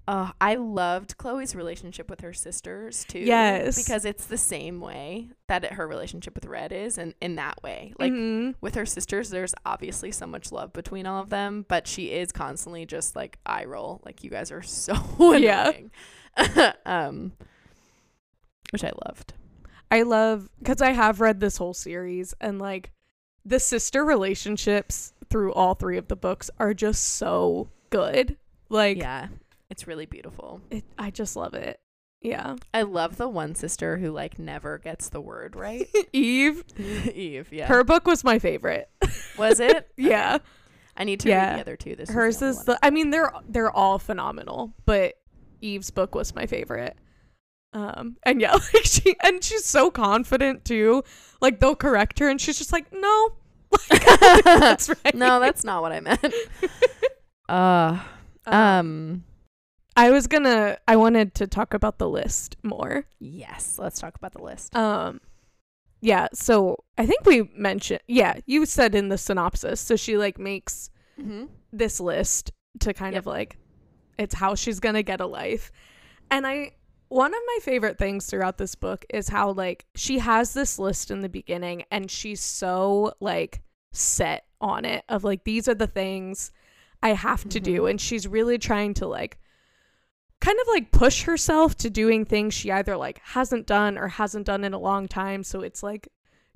Uh, I loved Chloe's relationship with her sisters too. Yes. because it's the same way that it, her relationship with Red is, and in that way, like Mhm. with her sisters, there's obviously so much love between all of them, but she is constantly just like eye roll, like you guys are so Yeah. annoying. um, which I loved. I love because I have read this whole series and like the sister relationships through all three of the books are just so good. Like, yeah, it's really beautiful. it, I just love it. Yeah. I love the one sister who like never gets the word right. Eve, Eve, yeah. her book was my favorite. was it? yeah. I need to Yeah. read the other two. This Hers the is the I mean they're they're all phenomenal, but Eve's book was my favorite. Um and yeah, like she and she's so confident too. Like they'll correct her and she's just like, "No." That's right. no, that's not what I meant. uh, um, I was gonna. I wanted to talk about the list more. yes, let's talk about the list. Um, yeah. So I think we mentioned. Yeah, you said in the synopsis. So she like makes Mm-hmm. this list to kind Yep. of like it's how she's to get a life. And I one of my favorite things throughout this book is how like she has this list in the beginning and she's so like set on it of like these are the things I have to do Mhm. and she's really trying to like kind of like push herself to doing things she either like hasn't done or hasn't done in a long time so it's like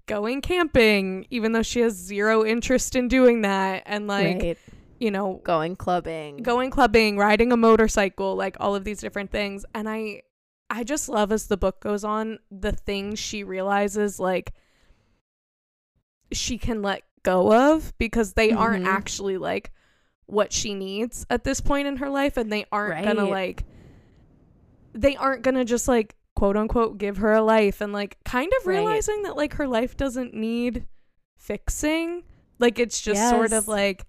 going camping even though she has zero interest in doing that and like right. you know going clubbing. going clubbing, riding a motorcycle, like all of these different things. And I I just love as the book goes on the things she realizes like she can let go of because they aren't Mhm. actually like what she needs at this point in her life and they aren't gonna like they aren't gonna just like quote unquote give her a life and like kind of Right. realizing that like her life doesn't need fixing like it's just sort of like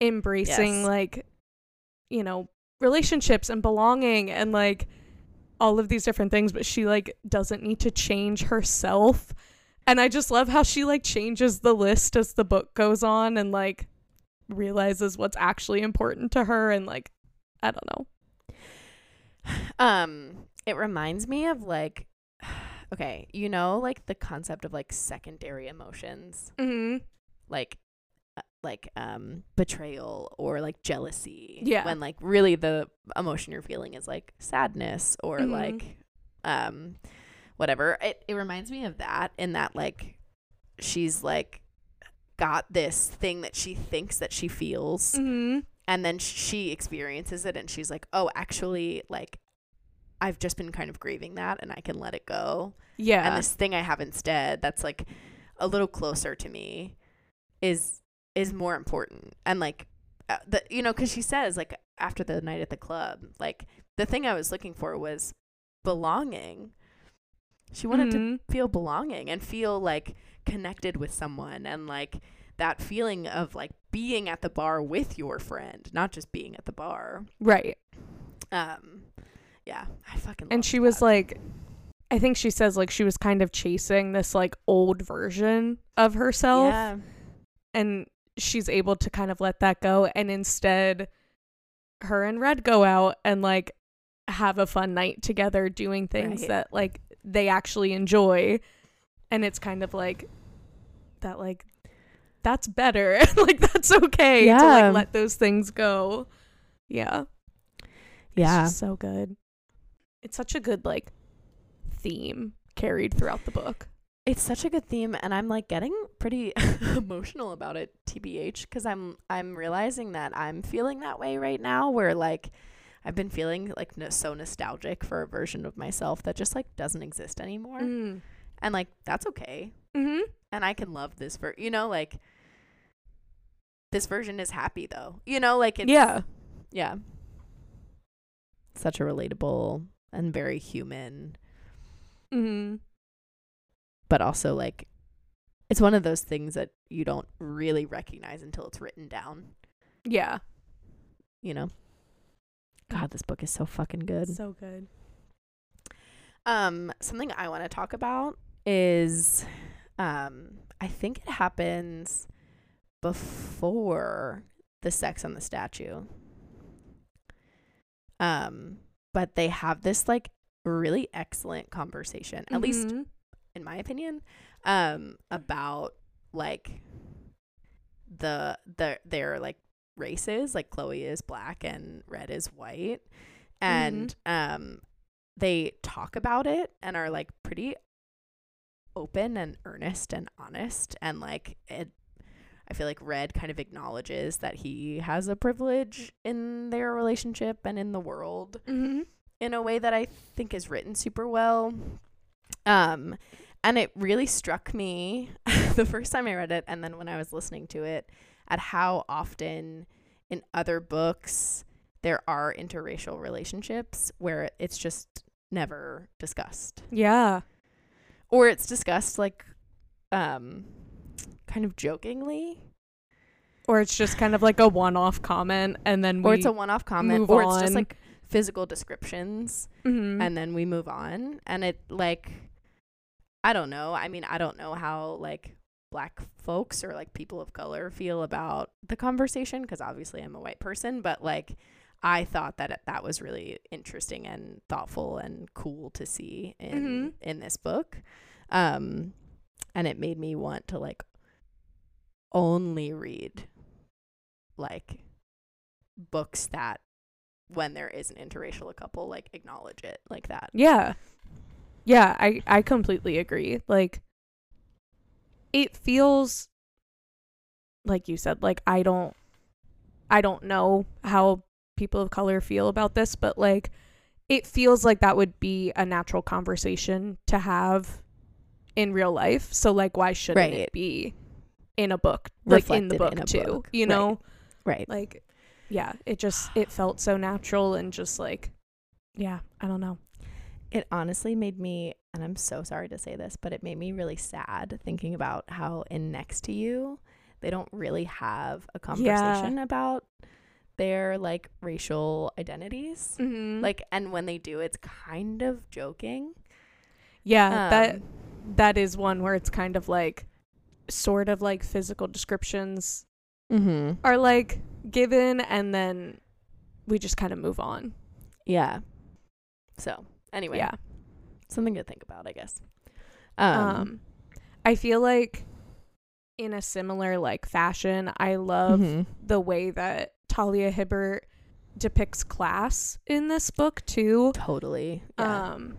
embracing Yes. like you know relationships and belonging and like all of these different things but she like doesn't need to change herself and i just love how she like changes the list as the book goes on and like realizes what's actually important to her and like i don't know Um, it reminds me of like, okay, you know, like the concept of like secondary emotions, mm-hmm. like, uh, like um betrayal or like jealousy. Yeah. When like really the emotion you're feeling is like sadness or Mhm. like, um, whatever. It it reminds me of that in that like, she's like got this thing that she thinks that she feels. Mm-hmm. and then she experiences it and she's like oh actually like i've just been kind of grieving that and i can let it go. Yeah. And this thing i have instead that's like a little closer to me is is more important. And like uh, the you know because she says like after the night at the club like the thing i was looking for was belonging. She wanted to Mhm. feel belonging and feel like connected with someone and like that feeling of like being at the bar with your friend, not just being at the bar. right Um yeah, I fucking and she was like i think she says like she was kind of chasing this like old version of herself yeah. and she's able to kind of let that go and instead her and red go out and like have a fun night together doing things Right. that like they actually enjoy and it's kind of like that like that's better like that's okay to like let those things go yeah Yeah. it's just so good it's such a good like theme carried throughout the book It's such a good theme and I'm like getting pretty emotional about it TBH cuz I'm I'm realizing that I'm feeling that way right now where like I've been feeling like no, so nostalgic for a version of myself that just like doesn't exist anymore. mm. And like that's okay. mm-hmm. and I can love this ver you know like this version is happy though. You know like it's yeah. Yeah. Such a relatable and very human mm-hmm. but also like it's one of those things that you don't really recognize until it's written down. Yeah. You know? God this book is so fucking good. So good. Um, something I want to talk about is, um, I think it happens before the sex on the statue. Um, but they have this like really excellent conversation, at least Mhm. in my opinion, um, about like the the their like races. Like Chloe is black and Red is white, and um, they talk about it and are like pretty open and earnest and honest and like it. I feel like Red kind of acknowledges that he has a privilege in their relationship and in the world Mm-hmm. in a way that I think is written super well. Um, and it really struck me the first time I read it, and then when I was listening to it, at how often in other books there are interracial relationships where it's just never discussed, Yeah. Or it's discussed like, um, kind of jokingly, Or it's just kind of like a one-off comment, and then we or it's a one-off comment, or it's just like physical descriptions. Mhm. and then we move on and it like i don't know i mean i don't know how like black folks or like people of color feel about the conversation because obviously I'm a white person, but like I thought that that was really interesting and thoughtful and cool to see in Mhm. in this book. Um and it made me want to like only read like books that when there is an interracial couple like acknowledge it like that. Yeah. Yeah, I I completely agree. Like it feels like you said like I don't I don't know how people of color feel about this, but like it feels like that would be a natural conversation to have in real life. So like why shouldn't Right. it be in a book? Like in the book in too. book. You know? Right. Like yeah, it just it felt so natural and just like yeah, I don't know. It honestly made me, and I'm so sorry to say this, but it made me really sad thinking about how in Next to You, they don't really have a conversation about their like racial identities. Mm-hmm. Like, and when they do, it's kind of joking. Yeah, that Um, that is one where it's kind of like sort of like physical descriptions Mm-hmm. are like given and then we just kind of move on. Yeah. So, anyway, Yeah. something to think about, I guess. Um, Um, I feel like in a similar like fashion, I love mhm. the way that Talia Hibbert depicts class in this book too. totally. Yeah. Um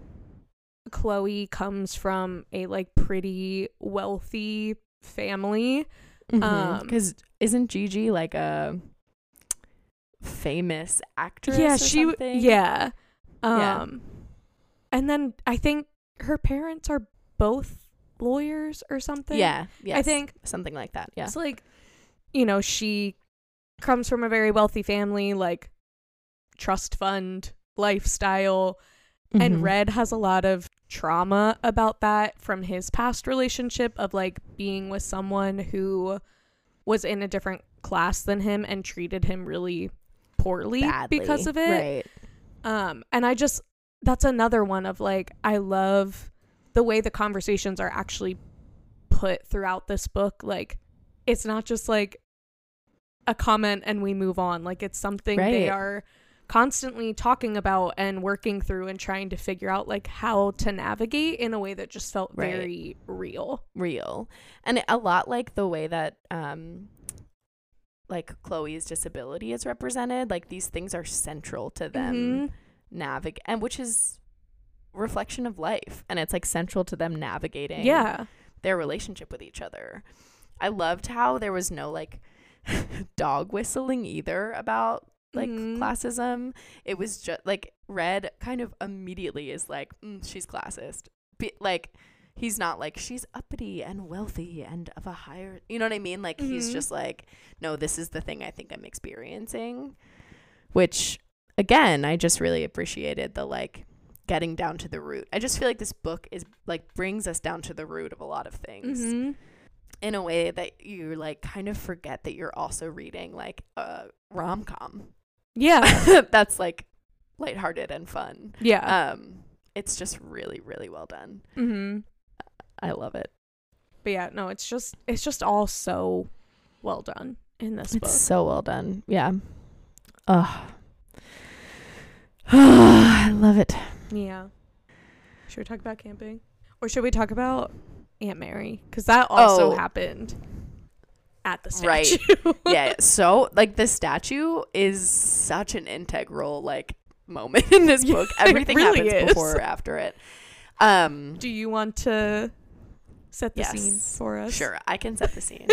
Chloe comes from a like pretty wealthy family. um, Because isn't Gigi like a famous actress? yeah, or she something? yeah. Yeah. Um and then I think her parents are both lawyers or something. Yeah. Yes. I think something like that. Yeah. it's like you know, she comes from a very wealthy family like trust fund lifestyle and Mhm. Red has a lot of trauma about that from his past relationship of like being with someone who was in a different class than him and treated him really poorly Badly. because of it. Right. Um and I just that's another one of like I love the way the conversations are actually put throughout this book like it's not just like a comment and we move on like it's something they are constantly talking about and working through and trying to figure out like how to navigate in a way that just felt Right. very real. Real. And a lot like the way that um like Chloe's disability is represented, like these things are central to them Mhm. navigate and which is reflection of life and it's like central to them navigating Yeah. their relationship with each other. I loved how there was no like dog whistling either about like Mhm. classism. It was just like Red kind of immediately is like, mm, she's classist. Be- like he's not like she's uppity and wealthy and of a higher, you know what I mean? Like he's Mhm. just like, no, this is the thing I think I'm experiencing, which again, I just really appreciated the like getting down to the root. I just feel like this book is like brings us down to the root of a lot of things Mhm. In a way that you like kind of forget that you're also reading like a rom-com Yeah. that's like lighthearted and fun. yeah. Um it's just really really well done. Mm-hmm. I love it. But yeah, no, it's just it's just all so well done in this It's book. so well done. Yeah. Ugh. I love it. Yeah. Should we talk about camping? Or should we talk about Aunt Mary? Because that also Oh. happened at the Right. statue. yeah, so like the statue is such an integral like moment in this book. it Everything really happens is. before or after it. Um Do you want to set the scene for us? Sure, I can set the scene.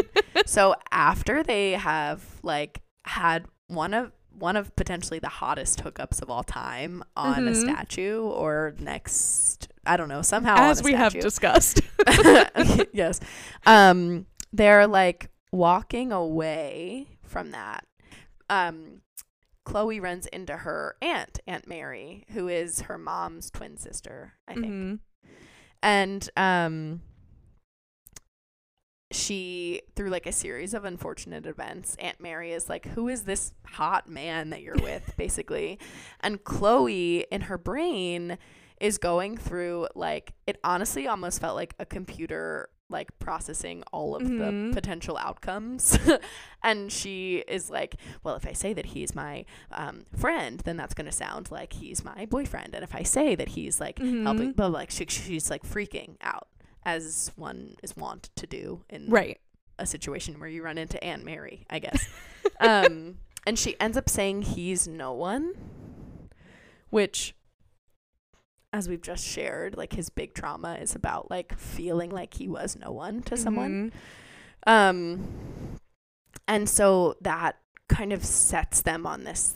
so after they have like had one of one of potentially the hottest hookups of all time on a Mhm. statue or next I don't know, somehow As we have discussed. yes. Um they're like walking away from that. Um Chloe runs into her aunt, Aunt Mary, who is her mom's twin sister, I think Mhm. and um she through like a series of unfortunate events aunt mary is like who is this hot man that you're with basically and chloe in her brain is going through like it honestly almost felt like a computer like processing all of Mhm. the potential outcomes and she is like well if i say that he's my um, friend then that's going to sound like he's my boyfriend and if i say that he's like helping Mhm. but like she, she's like freaking out as one is wont to do in Right. a situation where you run into aunt mary i guess um and she ends up saying he's no one which as we've just shared like his big trauma is about like feeling like he was no one to someone Mhm. um and so that kind of sets them on this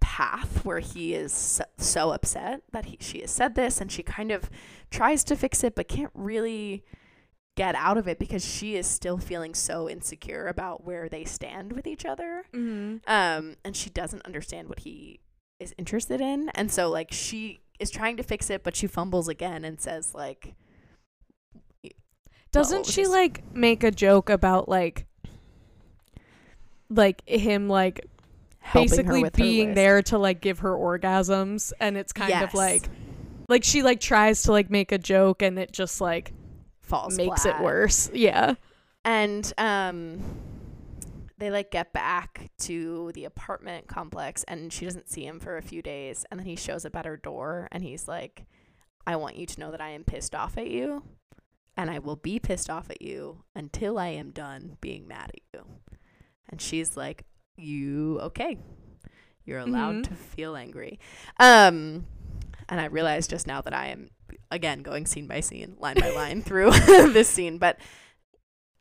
path where he is so, so upset that he, she has said this and she kind of tries to fix it but can't really get out of it because she is still feeling so insecure about where they stand with each other Mhm. um and she doesn't understand what he is interested in and so like she is trying to fix it but she fumbles again and says like Doesn't she like make a joke about like like him like basically being there to like give her orgasms? And it's kind of like like she like tries to like make a joke and it just like falls makes it worse. Yeah. and um they like get back to the apartment complex and she doesn't see him for a few days and then he shows up at her door and he's like I want you to know that I am pissed off at you and I will be pissed off at you until I am done being mad at you. And she's like, "You okay? You're allowed Mhm. to feel angry." Um and I realized just now that I am again going scene by scene, line by line through this scene, but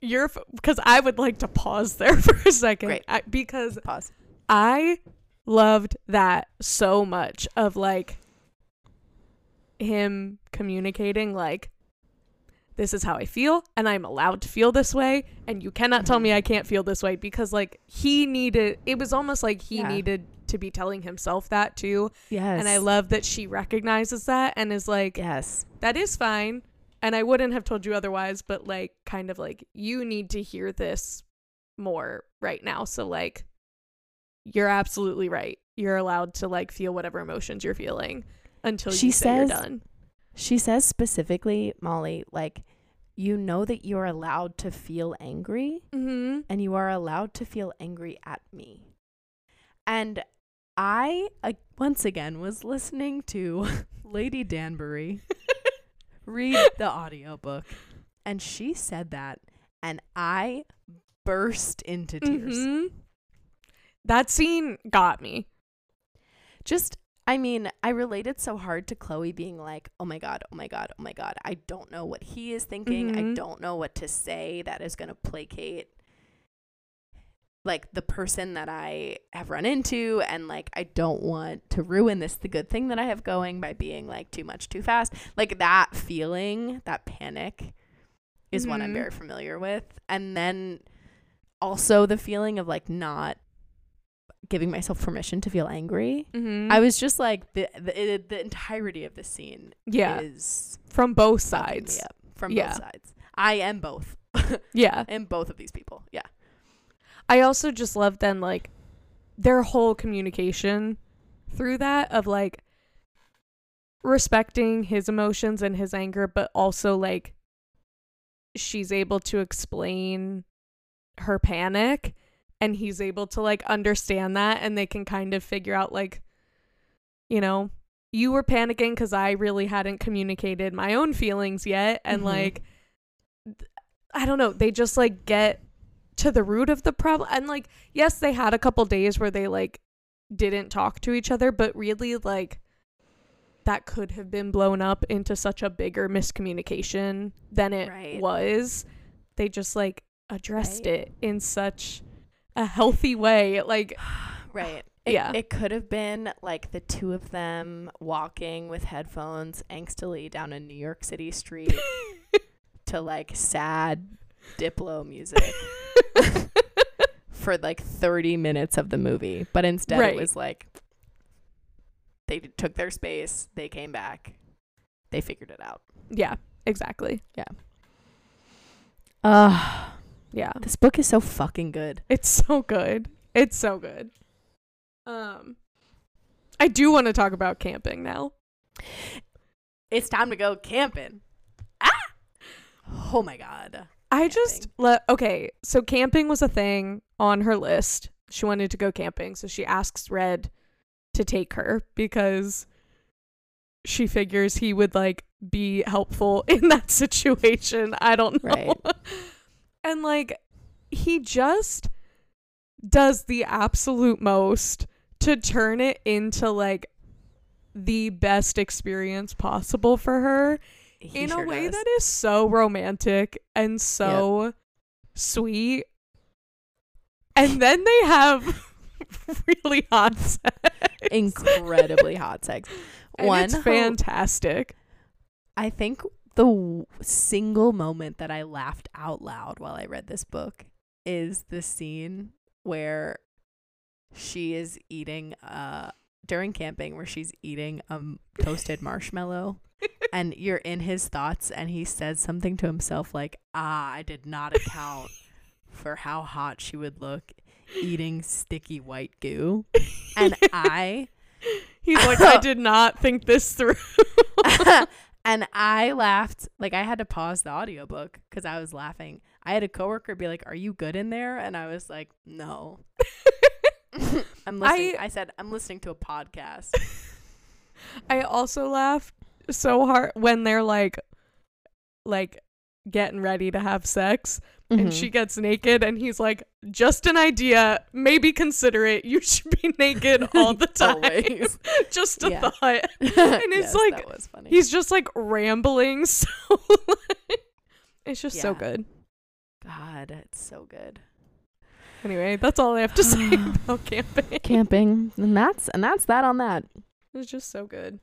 You're because I would like to pause there for a second Great. I, because pause. I loved that so much of like him communicating like this is how I feel and I'm allowed to feel this way and you cannot tell me I can't feel this way because like he needed it was almost like he Yeah. needed to be telling himself that too Yes. and I love that she recognizes that and is like Yes. that is fine and I wouldn't have told you otherwise but like kind of like you need to hear this more right now so like you're absolutely right you're allowed to like feel whatever emotions you're feeling until She you say you're says- done She says specifically, Molly, like you know that you're allowed to feel angry mm-hmm. and you are allowed to feel angry at me. And I uh, once again was listening to Lady Danbury read the audiobook and she said that and I burst into tears. Mhm. that scene got me just I mean, I related so hard to Chloe being like, "Oh my god, oh my god, oh my god. I don't know what he is thinking. I Mhm. don't know what to say that is going to placate like the person that I have run into and like I don't want to ruin this the good thing that I have going by being like too much too fast. Like that feeling, that panic is one I'm Mhm. very familiar with. And then also the feeling of like not giving myself permission to feel angry. mm-hmm. I was just like the the, the entirety of the scene yeah is from both sides Yeah, from Yeah. both sides. I am both. yeah and both of these people. Yeah. I also just love then like their whole communication through that of like respecting his emotions and his anger, but also like she's able to explain her panic and he's able to like understand that and they can kind of figure out like you know you were panicking because I really hadn't communicated my own feelings yet and Mhm. like I don't know they just like get to the root of the problem and like yes they had a couple days where they like didn't talk to each other but really like that could have been blown up into such a bigger miscommunication than it Right. was they just like addressed Right. it in such a healthy way like Right. It, Yeah. It could have been like the two of them walking with headphones angstily down a New York City street to like sad Diplo music for like 30 minutes of the movie. But instead Right. it was like they took their space, they came back, they figured it out. yeah exactly Yeah. Uh, yeah this book is so fucking good. It's so good. It's so good. Um I do want to talk about camping now. It's time to go camping. Ah! Oh my god. I just let okay, so camping was a thing on her list. She wanted to go camping, so she asks Red to take her because she figures he would like be helpful in that situation. I don't know. Right. and like he just does the absolute most to turn it into like the best experience possible for her He in sure a way does. that is so romantic and so sweet. And then they have really hot sex. incredibly hot sex. And One it's fantastic. I think the w- single moment that I laughed out loud while I read this book is the scene where she is eating uh during camping where she's eating a m- toasted marshmallow and you're in his thoughts and he says something to himself like ah I did not account for how hot she would look eating sticky white goo and I He's like, I did not think this through. and I laughed. Like I had to pause the audiobook because I was laughing. I had a coworker be like, "Are you good in there?" And I was like, "No." I'm listening. I, said, "I'm listening to a podcast." I also laughed so hard when they're like, like getting ready to have sex, Mm-hmm. and she gets naked, and he's like, "Just an idea. Maybe consider it. You should be naked all the time. Just a Yeah. thought." and it's like, was funny. He's just like rambling, so it's just so good. God, it's so good. Anyway, that's all I have to say about camping. Camping, and that's and that's that on that. It's just so good.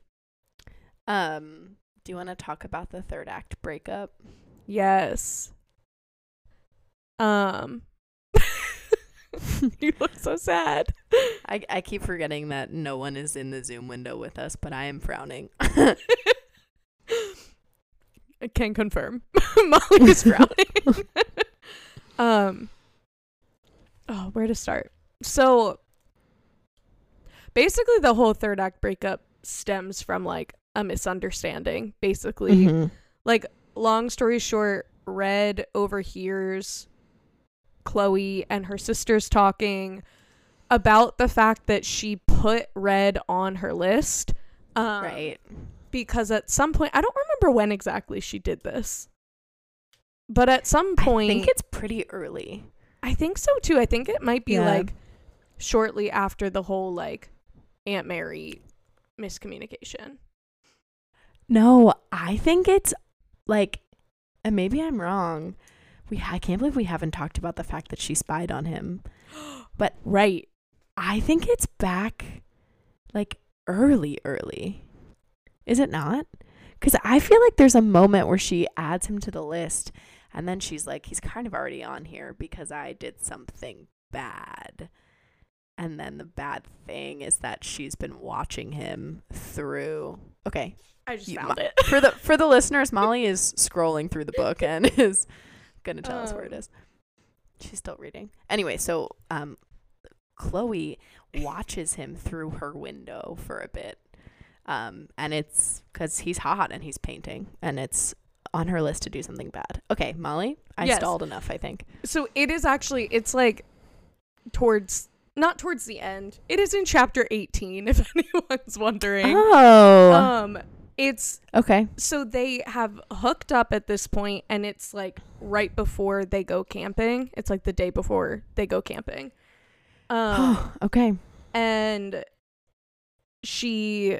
Um, do you want to talk about the third act breakup? Yes. Um. you look so sad. I I keep forgetting that no one is in the Zoom window with us, but I am frowning. I can confirm. Molly is frowning. um. Oh, where to start? So, basically, the whole third act breakup stems from like a misunderstanding. Basically, Mm-hmm. like long story short, Red overhears Chloe and her sisters talking about the fact that she put Red on her list. Um, right. Because at some point, I don't remember when exactly she did this, but at some point, I think it's pretty early. I think so too. I think it might be Yeah. like shortly after the whole like Aunt Mary miscommunication. No, I think it's like, and maybe I'm wrong. We I can't believe we haven't talked about the fact that she spied on him. But Right. I think it's back, like early, early. Is it not? Because I feel like there's a moment where she adds him to the list, and then she's like, he's kind of already on here because I did something bad. And then the bad thing is that she's been watching him through. Okay, I just You- found Mo- it. for the for the listeners, Molly is scrolling through the book and is gonna tell us where it Um. She's still reading. Anyway, so um, Chloe watches him through her window for a bit, um, and it's because he's hot and he's painting, and it's on her list to do something bad. Okay, Molly, I Yes. stalled enough. I think. So it is actually it's like towards not towards the end. It is in chapter 18 if anyone's wondering. Oh, Um it's okay. so they have hooked up at this point and it's like right before they go camping. It's like the day before they go camping. Um okay. and she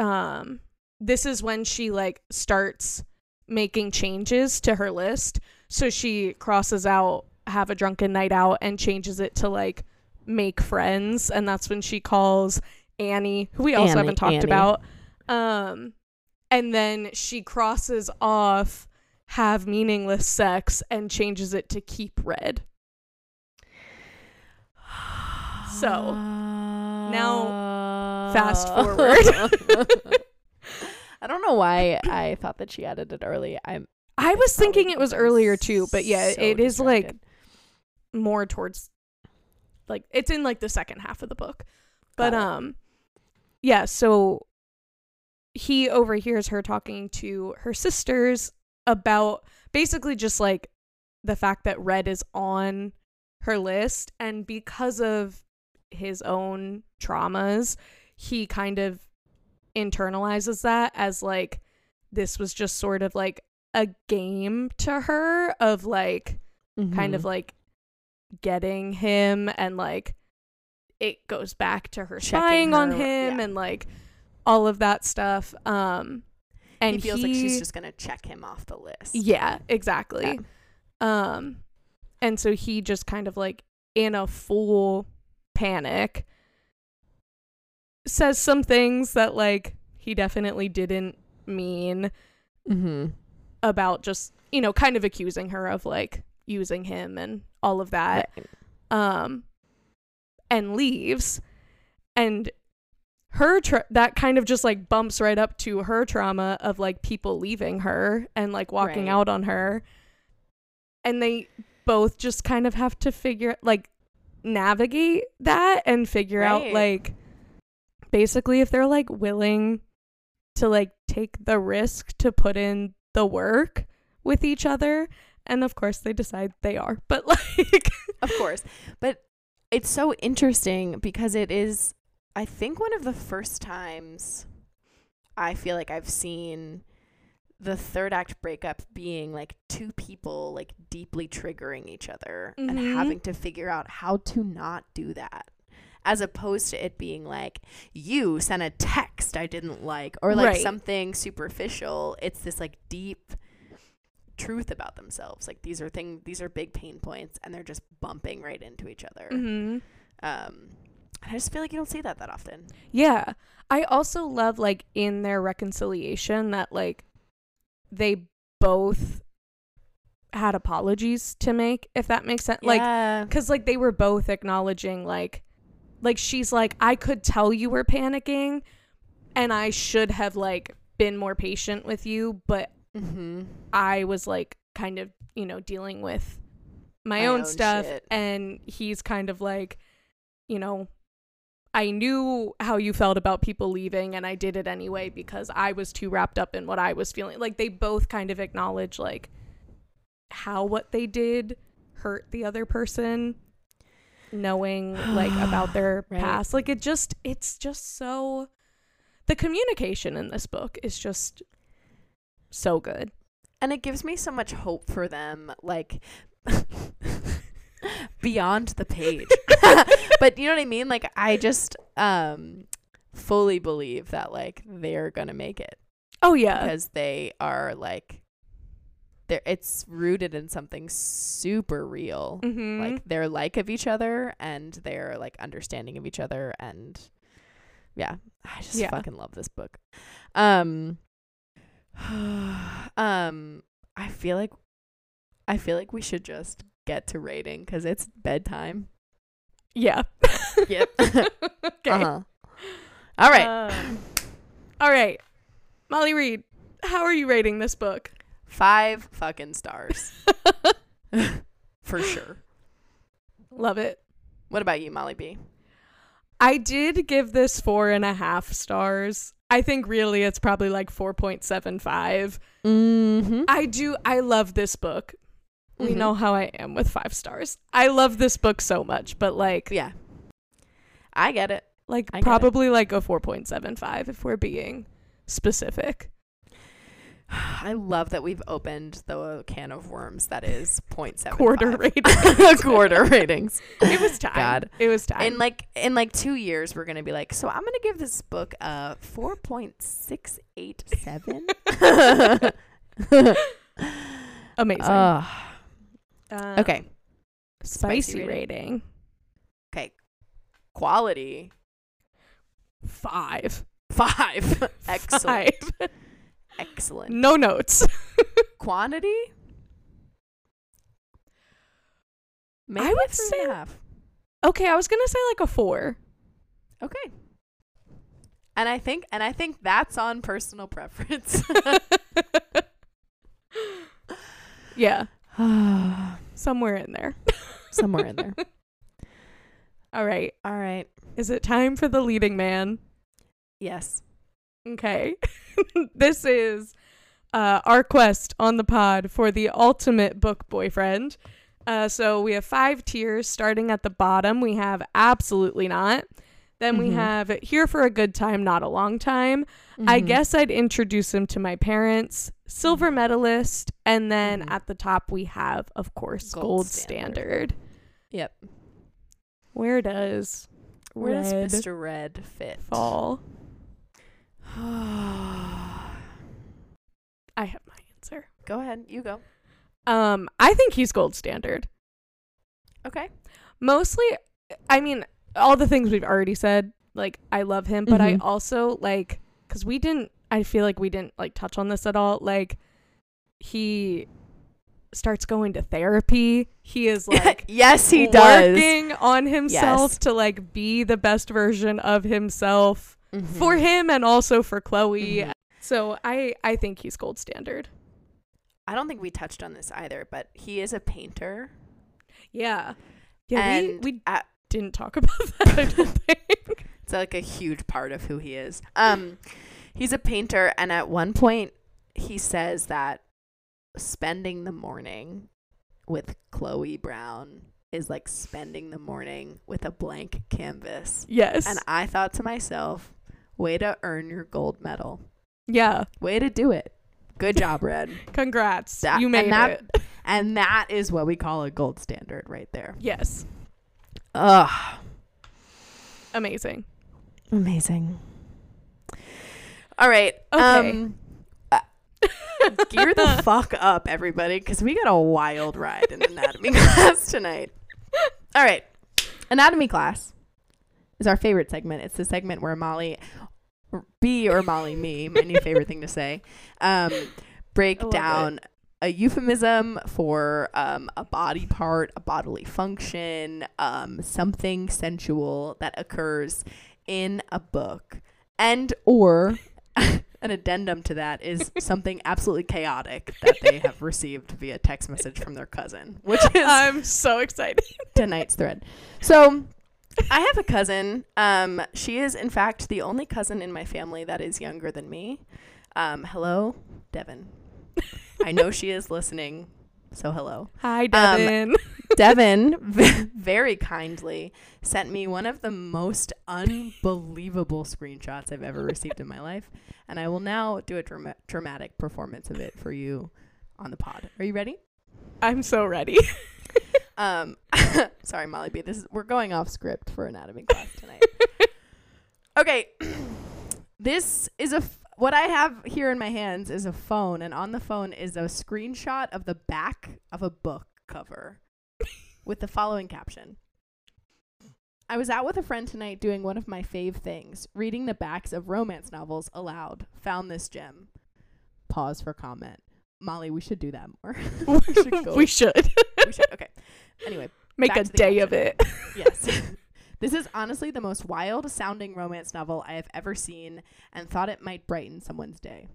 um this is when she like starts making changes to her list so she crosses out have a drunken night out and changes it to like make friends and that's when she calls Annie who we also Annie- haven't talked Annie. about um and then she crosses off have meaningless sex and changes it to keep red So, now, fast forward. I don't know why I thought that she added it early. I'm I was thinking it was earlier too, but yeah, so it is like more towards like it's in like the second half of the book. But um yeah, so he overhears her talking to her sisters about basically just like the fact that Red is on her list and because of his own traumas, he kind of internalizes that as like this was just sort of like a game to her of like kind of Mm-hmm. like getting him and like it goes back to her Checking spying on him yeah. and like all of that stuff um and he feels like she's just gonna check him off the list. yeah exactly um and so he just kind of like in a full panic says some things that like he definitely didn't mean Mm-hmm. about just you know kind of accusing her of like using him and all of that um and leaves. And her tra- that kind of just like bumps right up to her trauma of like people leaving her and like walking Right. out on her. And they both just kind of have to figure like navigate that and figure out like basically if they're like willing to like take the risk to put in the work with each other and of course they decide they are but like of course. But it's so interesting because it is, I think, one of the first times I feel like I've seen the third act breakup being like two people like deeply triggering each other and Mhm. having to figure out how to not do that. As opposed to it being like, you sent a text I didn't like, or like Right. something superficial. It's this like deep truth about themselves. Like these are thing these are big pain points and they're just bumping right into each other. mhm. Um and I just feel like you don't see that that often. Yeah. I also love like in their reconciliation that like they both had apologies to make if that makes sense. Like cuz like they were both acknowledging like like she's like I could tell you were panicking and I should have like been more patient with you, but mm-hmm. I was like kind of, you know, dealing with my, My own, own stuff shit. and he's kind of like, you know, I knew how you felt about people leaving and I did it anyway because I was too wrapped up in what I was feeling. Like they both kind of acknowledge like how what they did hurt the other person knowing like about their Right. past. Like it just it's just so the communication in this book is just so good. And it gives me so much hope for them, like beyond the page. but you know what I mean? Like I just um fully believe that like they're gonna make it. Oh yeah. because they are like they're it's rooted in something super real Mm-hmm. like their like of each other and their like understanding of each other and yeah i just Yeah. fucking love this book um um i feel like i feel like we should just get to rating because it's bedtime yeah. Yep. okay. uh-huh all right Um, all right. Molly Read, how are you rating this book? five fucking stars for sure Love it. what about you molly b I did give this four and a half stars. I think really it's probably like 4.75. mm-hmm I do, I love this book. We Mhm. know how I am with five stars. I love this book so much, but like, Yeah. I get it. like I it. probably like a 4.75 if we're being specific. I love that we've opened the can of worms that is 0.7 Quarter rating. quarter ratings. It was time. God. It was time. In like in like 2 years we're going to be like, "So I'm going to give this book a 4.687." Amazing. Uh, okay. Spicy, spicy rating. Okay. Quality Five. 5. Excellent. Five. Excellent. No notes. Quantity? Maybe would a three say- half. Okay, I was gonna say like a four. Okay. And I think and I think that's on personal preference. yeah, somewhere in there. Somewhere in there. All right. All right. Is it time for the leading man? Yes. Okay. this is uh, our quest on the pod for the ultimate book boyfriend. Uh, so we have five tiers. Starting at the bottom, we have absolutely not. Then we Mhm. have here for a good time, not a long time. I Mhm. guess I'd introduce him to my parents. Silver medalist, and then Mhm. at the top we have, of course, Gold gold, standard. standard. Yep. Where does Where does Mr. Red fit? fall? I have my answer. Go ahead. You go. Um, I think he's gold standard. Okay. Mostly, I mean, all the things we've already said. Like, I love him, but I Mhm. also like because we didn't. I feel like we didn't like touch on this at all. Like, he starts going to therapy. He is like yes, he does. working on himself Yes. to like be the best version of himself Mhm. for him and also for Chloe. Mhm. So I I think he's gold standard. I don't think we touched on this either, but he is a painter. Yeah. Yeah, we, we at- didn't talk about that, I don't think. It's like a huge part of who he is. Um, he's a painter, and at one point, he says that spending the morning with Chloe Brown is like spending the morning with a blank canvas. Yes. And I thought to myself, way to earn your gold medal. yeah. Way to do it. Good job, Red. Congrats. That- you and made that- it. and that is what we call a gold standard right there. Yes. Ugh. Amazing. Amazing. All right. Okay. Um, uh, gear the fuck up, everybody, because we got a wild ride in anatomy class tonight. All right. Anatomy class is our favorite segment. It's the segment where Molly, B or Molly, me, my new favorite thing to say, um, break down a euphemism for um, a body part, a bodily function, um, something sensual that occurs in a book, and or an addendum to that is something absolutely chaotic that they have received via text message from their cousin, which is I'm so excited. tonight's thread. So I have a cousin. Um, she is in fact the only cousin in my family that is younger than me. Um, hello, Devin. I know she is listening, so hello. Hi, Devin. Devin v- very kindly sent me one of the most unbelievable screenshots I've ever received in my life, and I will now do a drama- dramatic performance of it for you on the pod. Are you ready? I'm so ready. Um, sorry, Molly B. This is we're going off script for anatomy class tonight. okay, this is a f- what I have here in my hands is a phone, and on the phone is a screenshot of the back of a book cover with the following caption. I was out with a friend tonight doing one of my fave things, reading the backs of romance novels aloud. Found this gem. Pause for comment. Molly, we should do that more. we should go. we should we should. Okay. Anyway, make a day of it. yes. this is honestly the most wild sounding romance novel I have ever seen and thought it might brighten someone's day.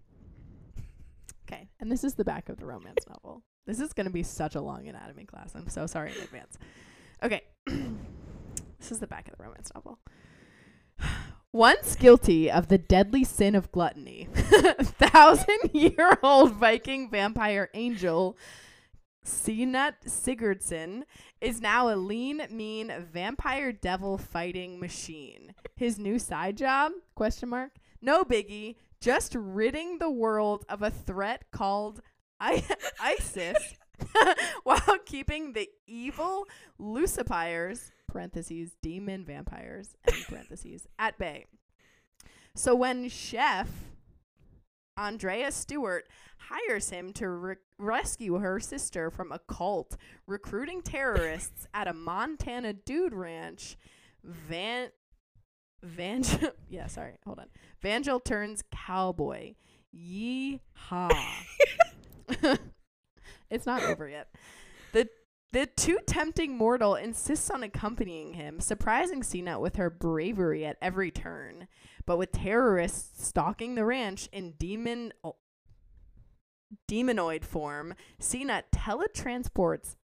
Okay. And this is the back of the romance novel. This is going to be such a long anatomy class. I'm so sorry in advance. Okay. this is the back of the romance novel. Once guilty of the deadly sin of gluttony, thousand year old Viking vampire angel Sinat Sigurdsson is now a lean, mean vampire devil fighting machine. His new side job? Question mark. No biggie. Just ridding the world of a threat called I- ISIS, while keeping the evil Lucifers (parentheses demon vampires) end parentheses at bay. So when Chef Andrea Stewart hires him to re- rescue her sister from a cult recruiting terrorists at a Montana dude ranch. Van Vangel yeah, sorry, hold on. Vangel turns cowboy. Yeehaw. it's not over yet. The too tempting mortal insists on accompanying him, surprising Cena with her bravery at every turn. But with terrorists stalking the ranch in demon demonoid form, Cena teletransports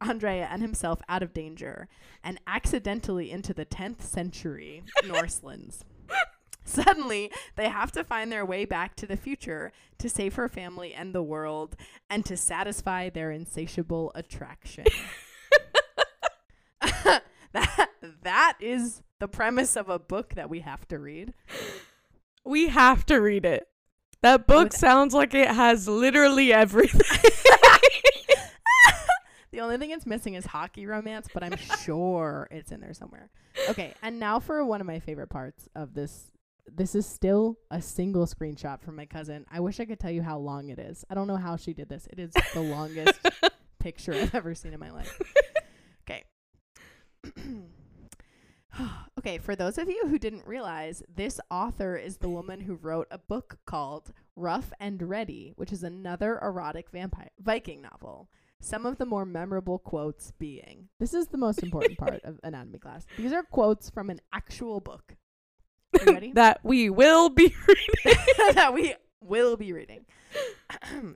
Andrea and himself out of danger and accidentally into the 10th century Norselands. Suddenly, they have to find their way back to the future to save her family and the world and to satisfy their insatiable attraction. that that is the premise of a book that we have to read. We have to read it. That book With- sounds like it has literally everything. The only thing it's missing is hockey romance, but I'm sure it's in there somewhere. Okay, and now for one of my favorite parts of this. This is still a single screenshot from my cousin. I wish I could tell you how long it is. I don't know how she did this. It is the longest picture I've ever seen in my life. Okay. okay, for those of you who didn't realize, this author is the woman who wrote a book called Rough and Ready, which is another erotic vampire Viking novel. Some of the more memorable quotes being This is the most important part of anatomy class. These are quotes from an actual book. Ready? that we will be reading. that we will be reading.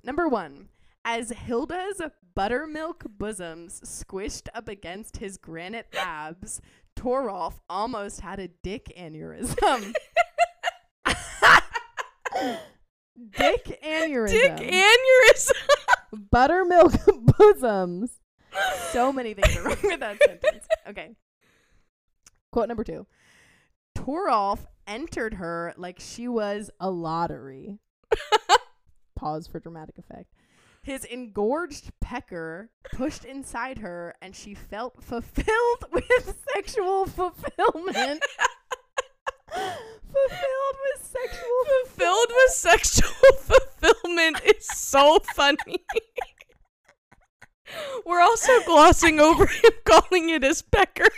Number one. As Hilda's buttermilk bosoms squished up against his granite abs, Torolf almost had a dick aneurysm. dick aneurysm. Dick aneurysm. buttermilk bosoms. So many things are wrong with that sentence. Okay. Quote number two. Torolf entered her like she was a lottery. Pause for dramatic effect. His engorged pecker pushed inside her, and she felt fulfilled with sexual fulfillment. fulfilled with sexual Filled with sexual fulfillment is so funny. We're also glossing over him calling it his pecker.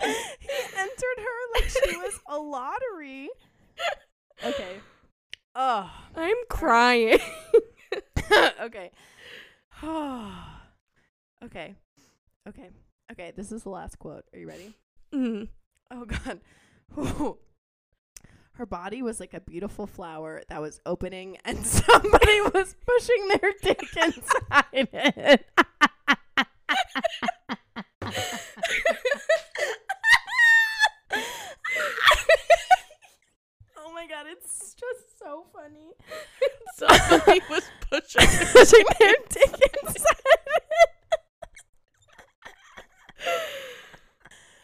He entered her like she was a lottery. Okay. Oh. I'm crying. okay. okay. Okay. Okay. This is the last quote. Are you ready? Mm. Oh God. Her body was like a beautiful flower that was opening, and somebody was pushing their dick inside it. It's just so funny. Somebody was pushing. pushing their dick inside.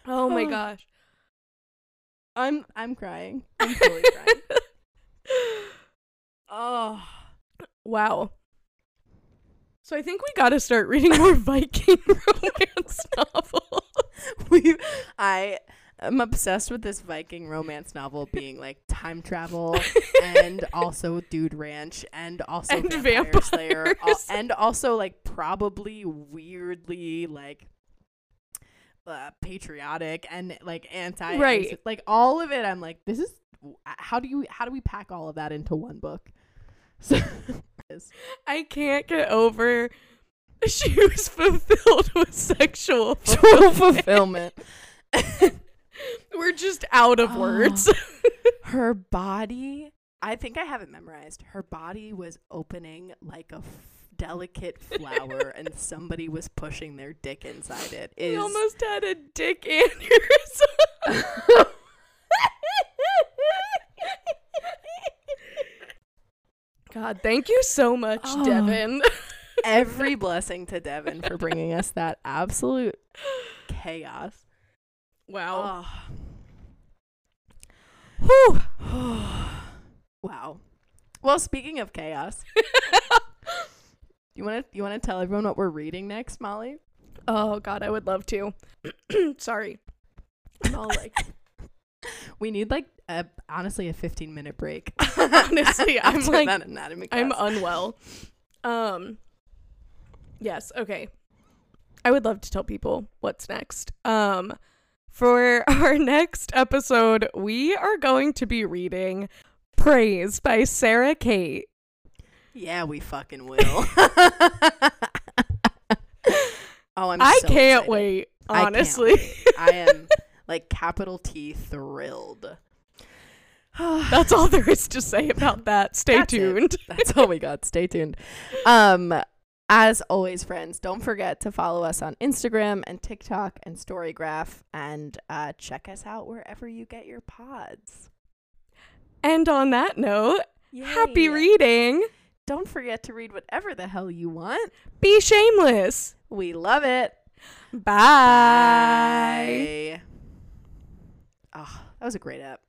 Oh my gosh. I'm I'm crying. I'm fully crying. Oh. Wow. So I think we got to start reading more Viking romance novels. we I am obsessed with this Viking romance novel being like time travel and also Dude Ranch and also And Vampire Slayer al- and also like probably weirdly like uh, patriotic and like anti Right. like all of it I'm like this is how do you how do we pack all of that into one book so I can't get over she was fulfilled with sexual fulfillment. fulfillment We're just out of Oh. words. her body i think i have it memorized her body was opening like a f- delicate flower and somebody was pushing their dick inside it We almost had a dick aneurysm. God, thank you so much, Oh. Devin. every blessing to devin for bringing us that absolute chaos Wow. Whew. wow well speaking of chaos you want to you want to tell everyone what we're reading next molly Oh God, I would love to. Sorry. I'm all like we need like a honestly a 15 minute break Honestly, I'm like- that anatomy I'm unwell. Um Yes, okay. I would love to tell people what's next. Um for our next episode, we are going to be reading Praise by Sara Cate. Yeah, we fucking will. oh, I'm. I so can't excited. wait, I can't honestly. I am like capital T thrilled. That's all there is to say about that. Stay That's it. tuned. That's all we got. Stay tuned. Um, As always, friends, don't forget to follow us on Instagram and TikTok and Storygraph and uh, check us out wherever you get your pods. And on that note, happy reading. Don't forget to read whatever the hell you want. Be shameless. We love it. Bye. Bye. Oh, that was a great app.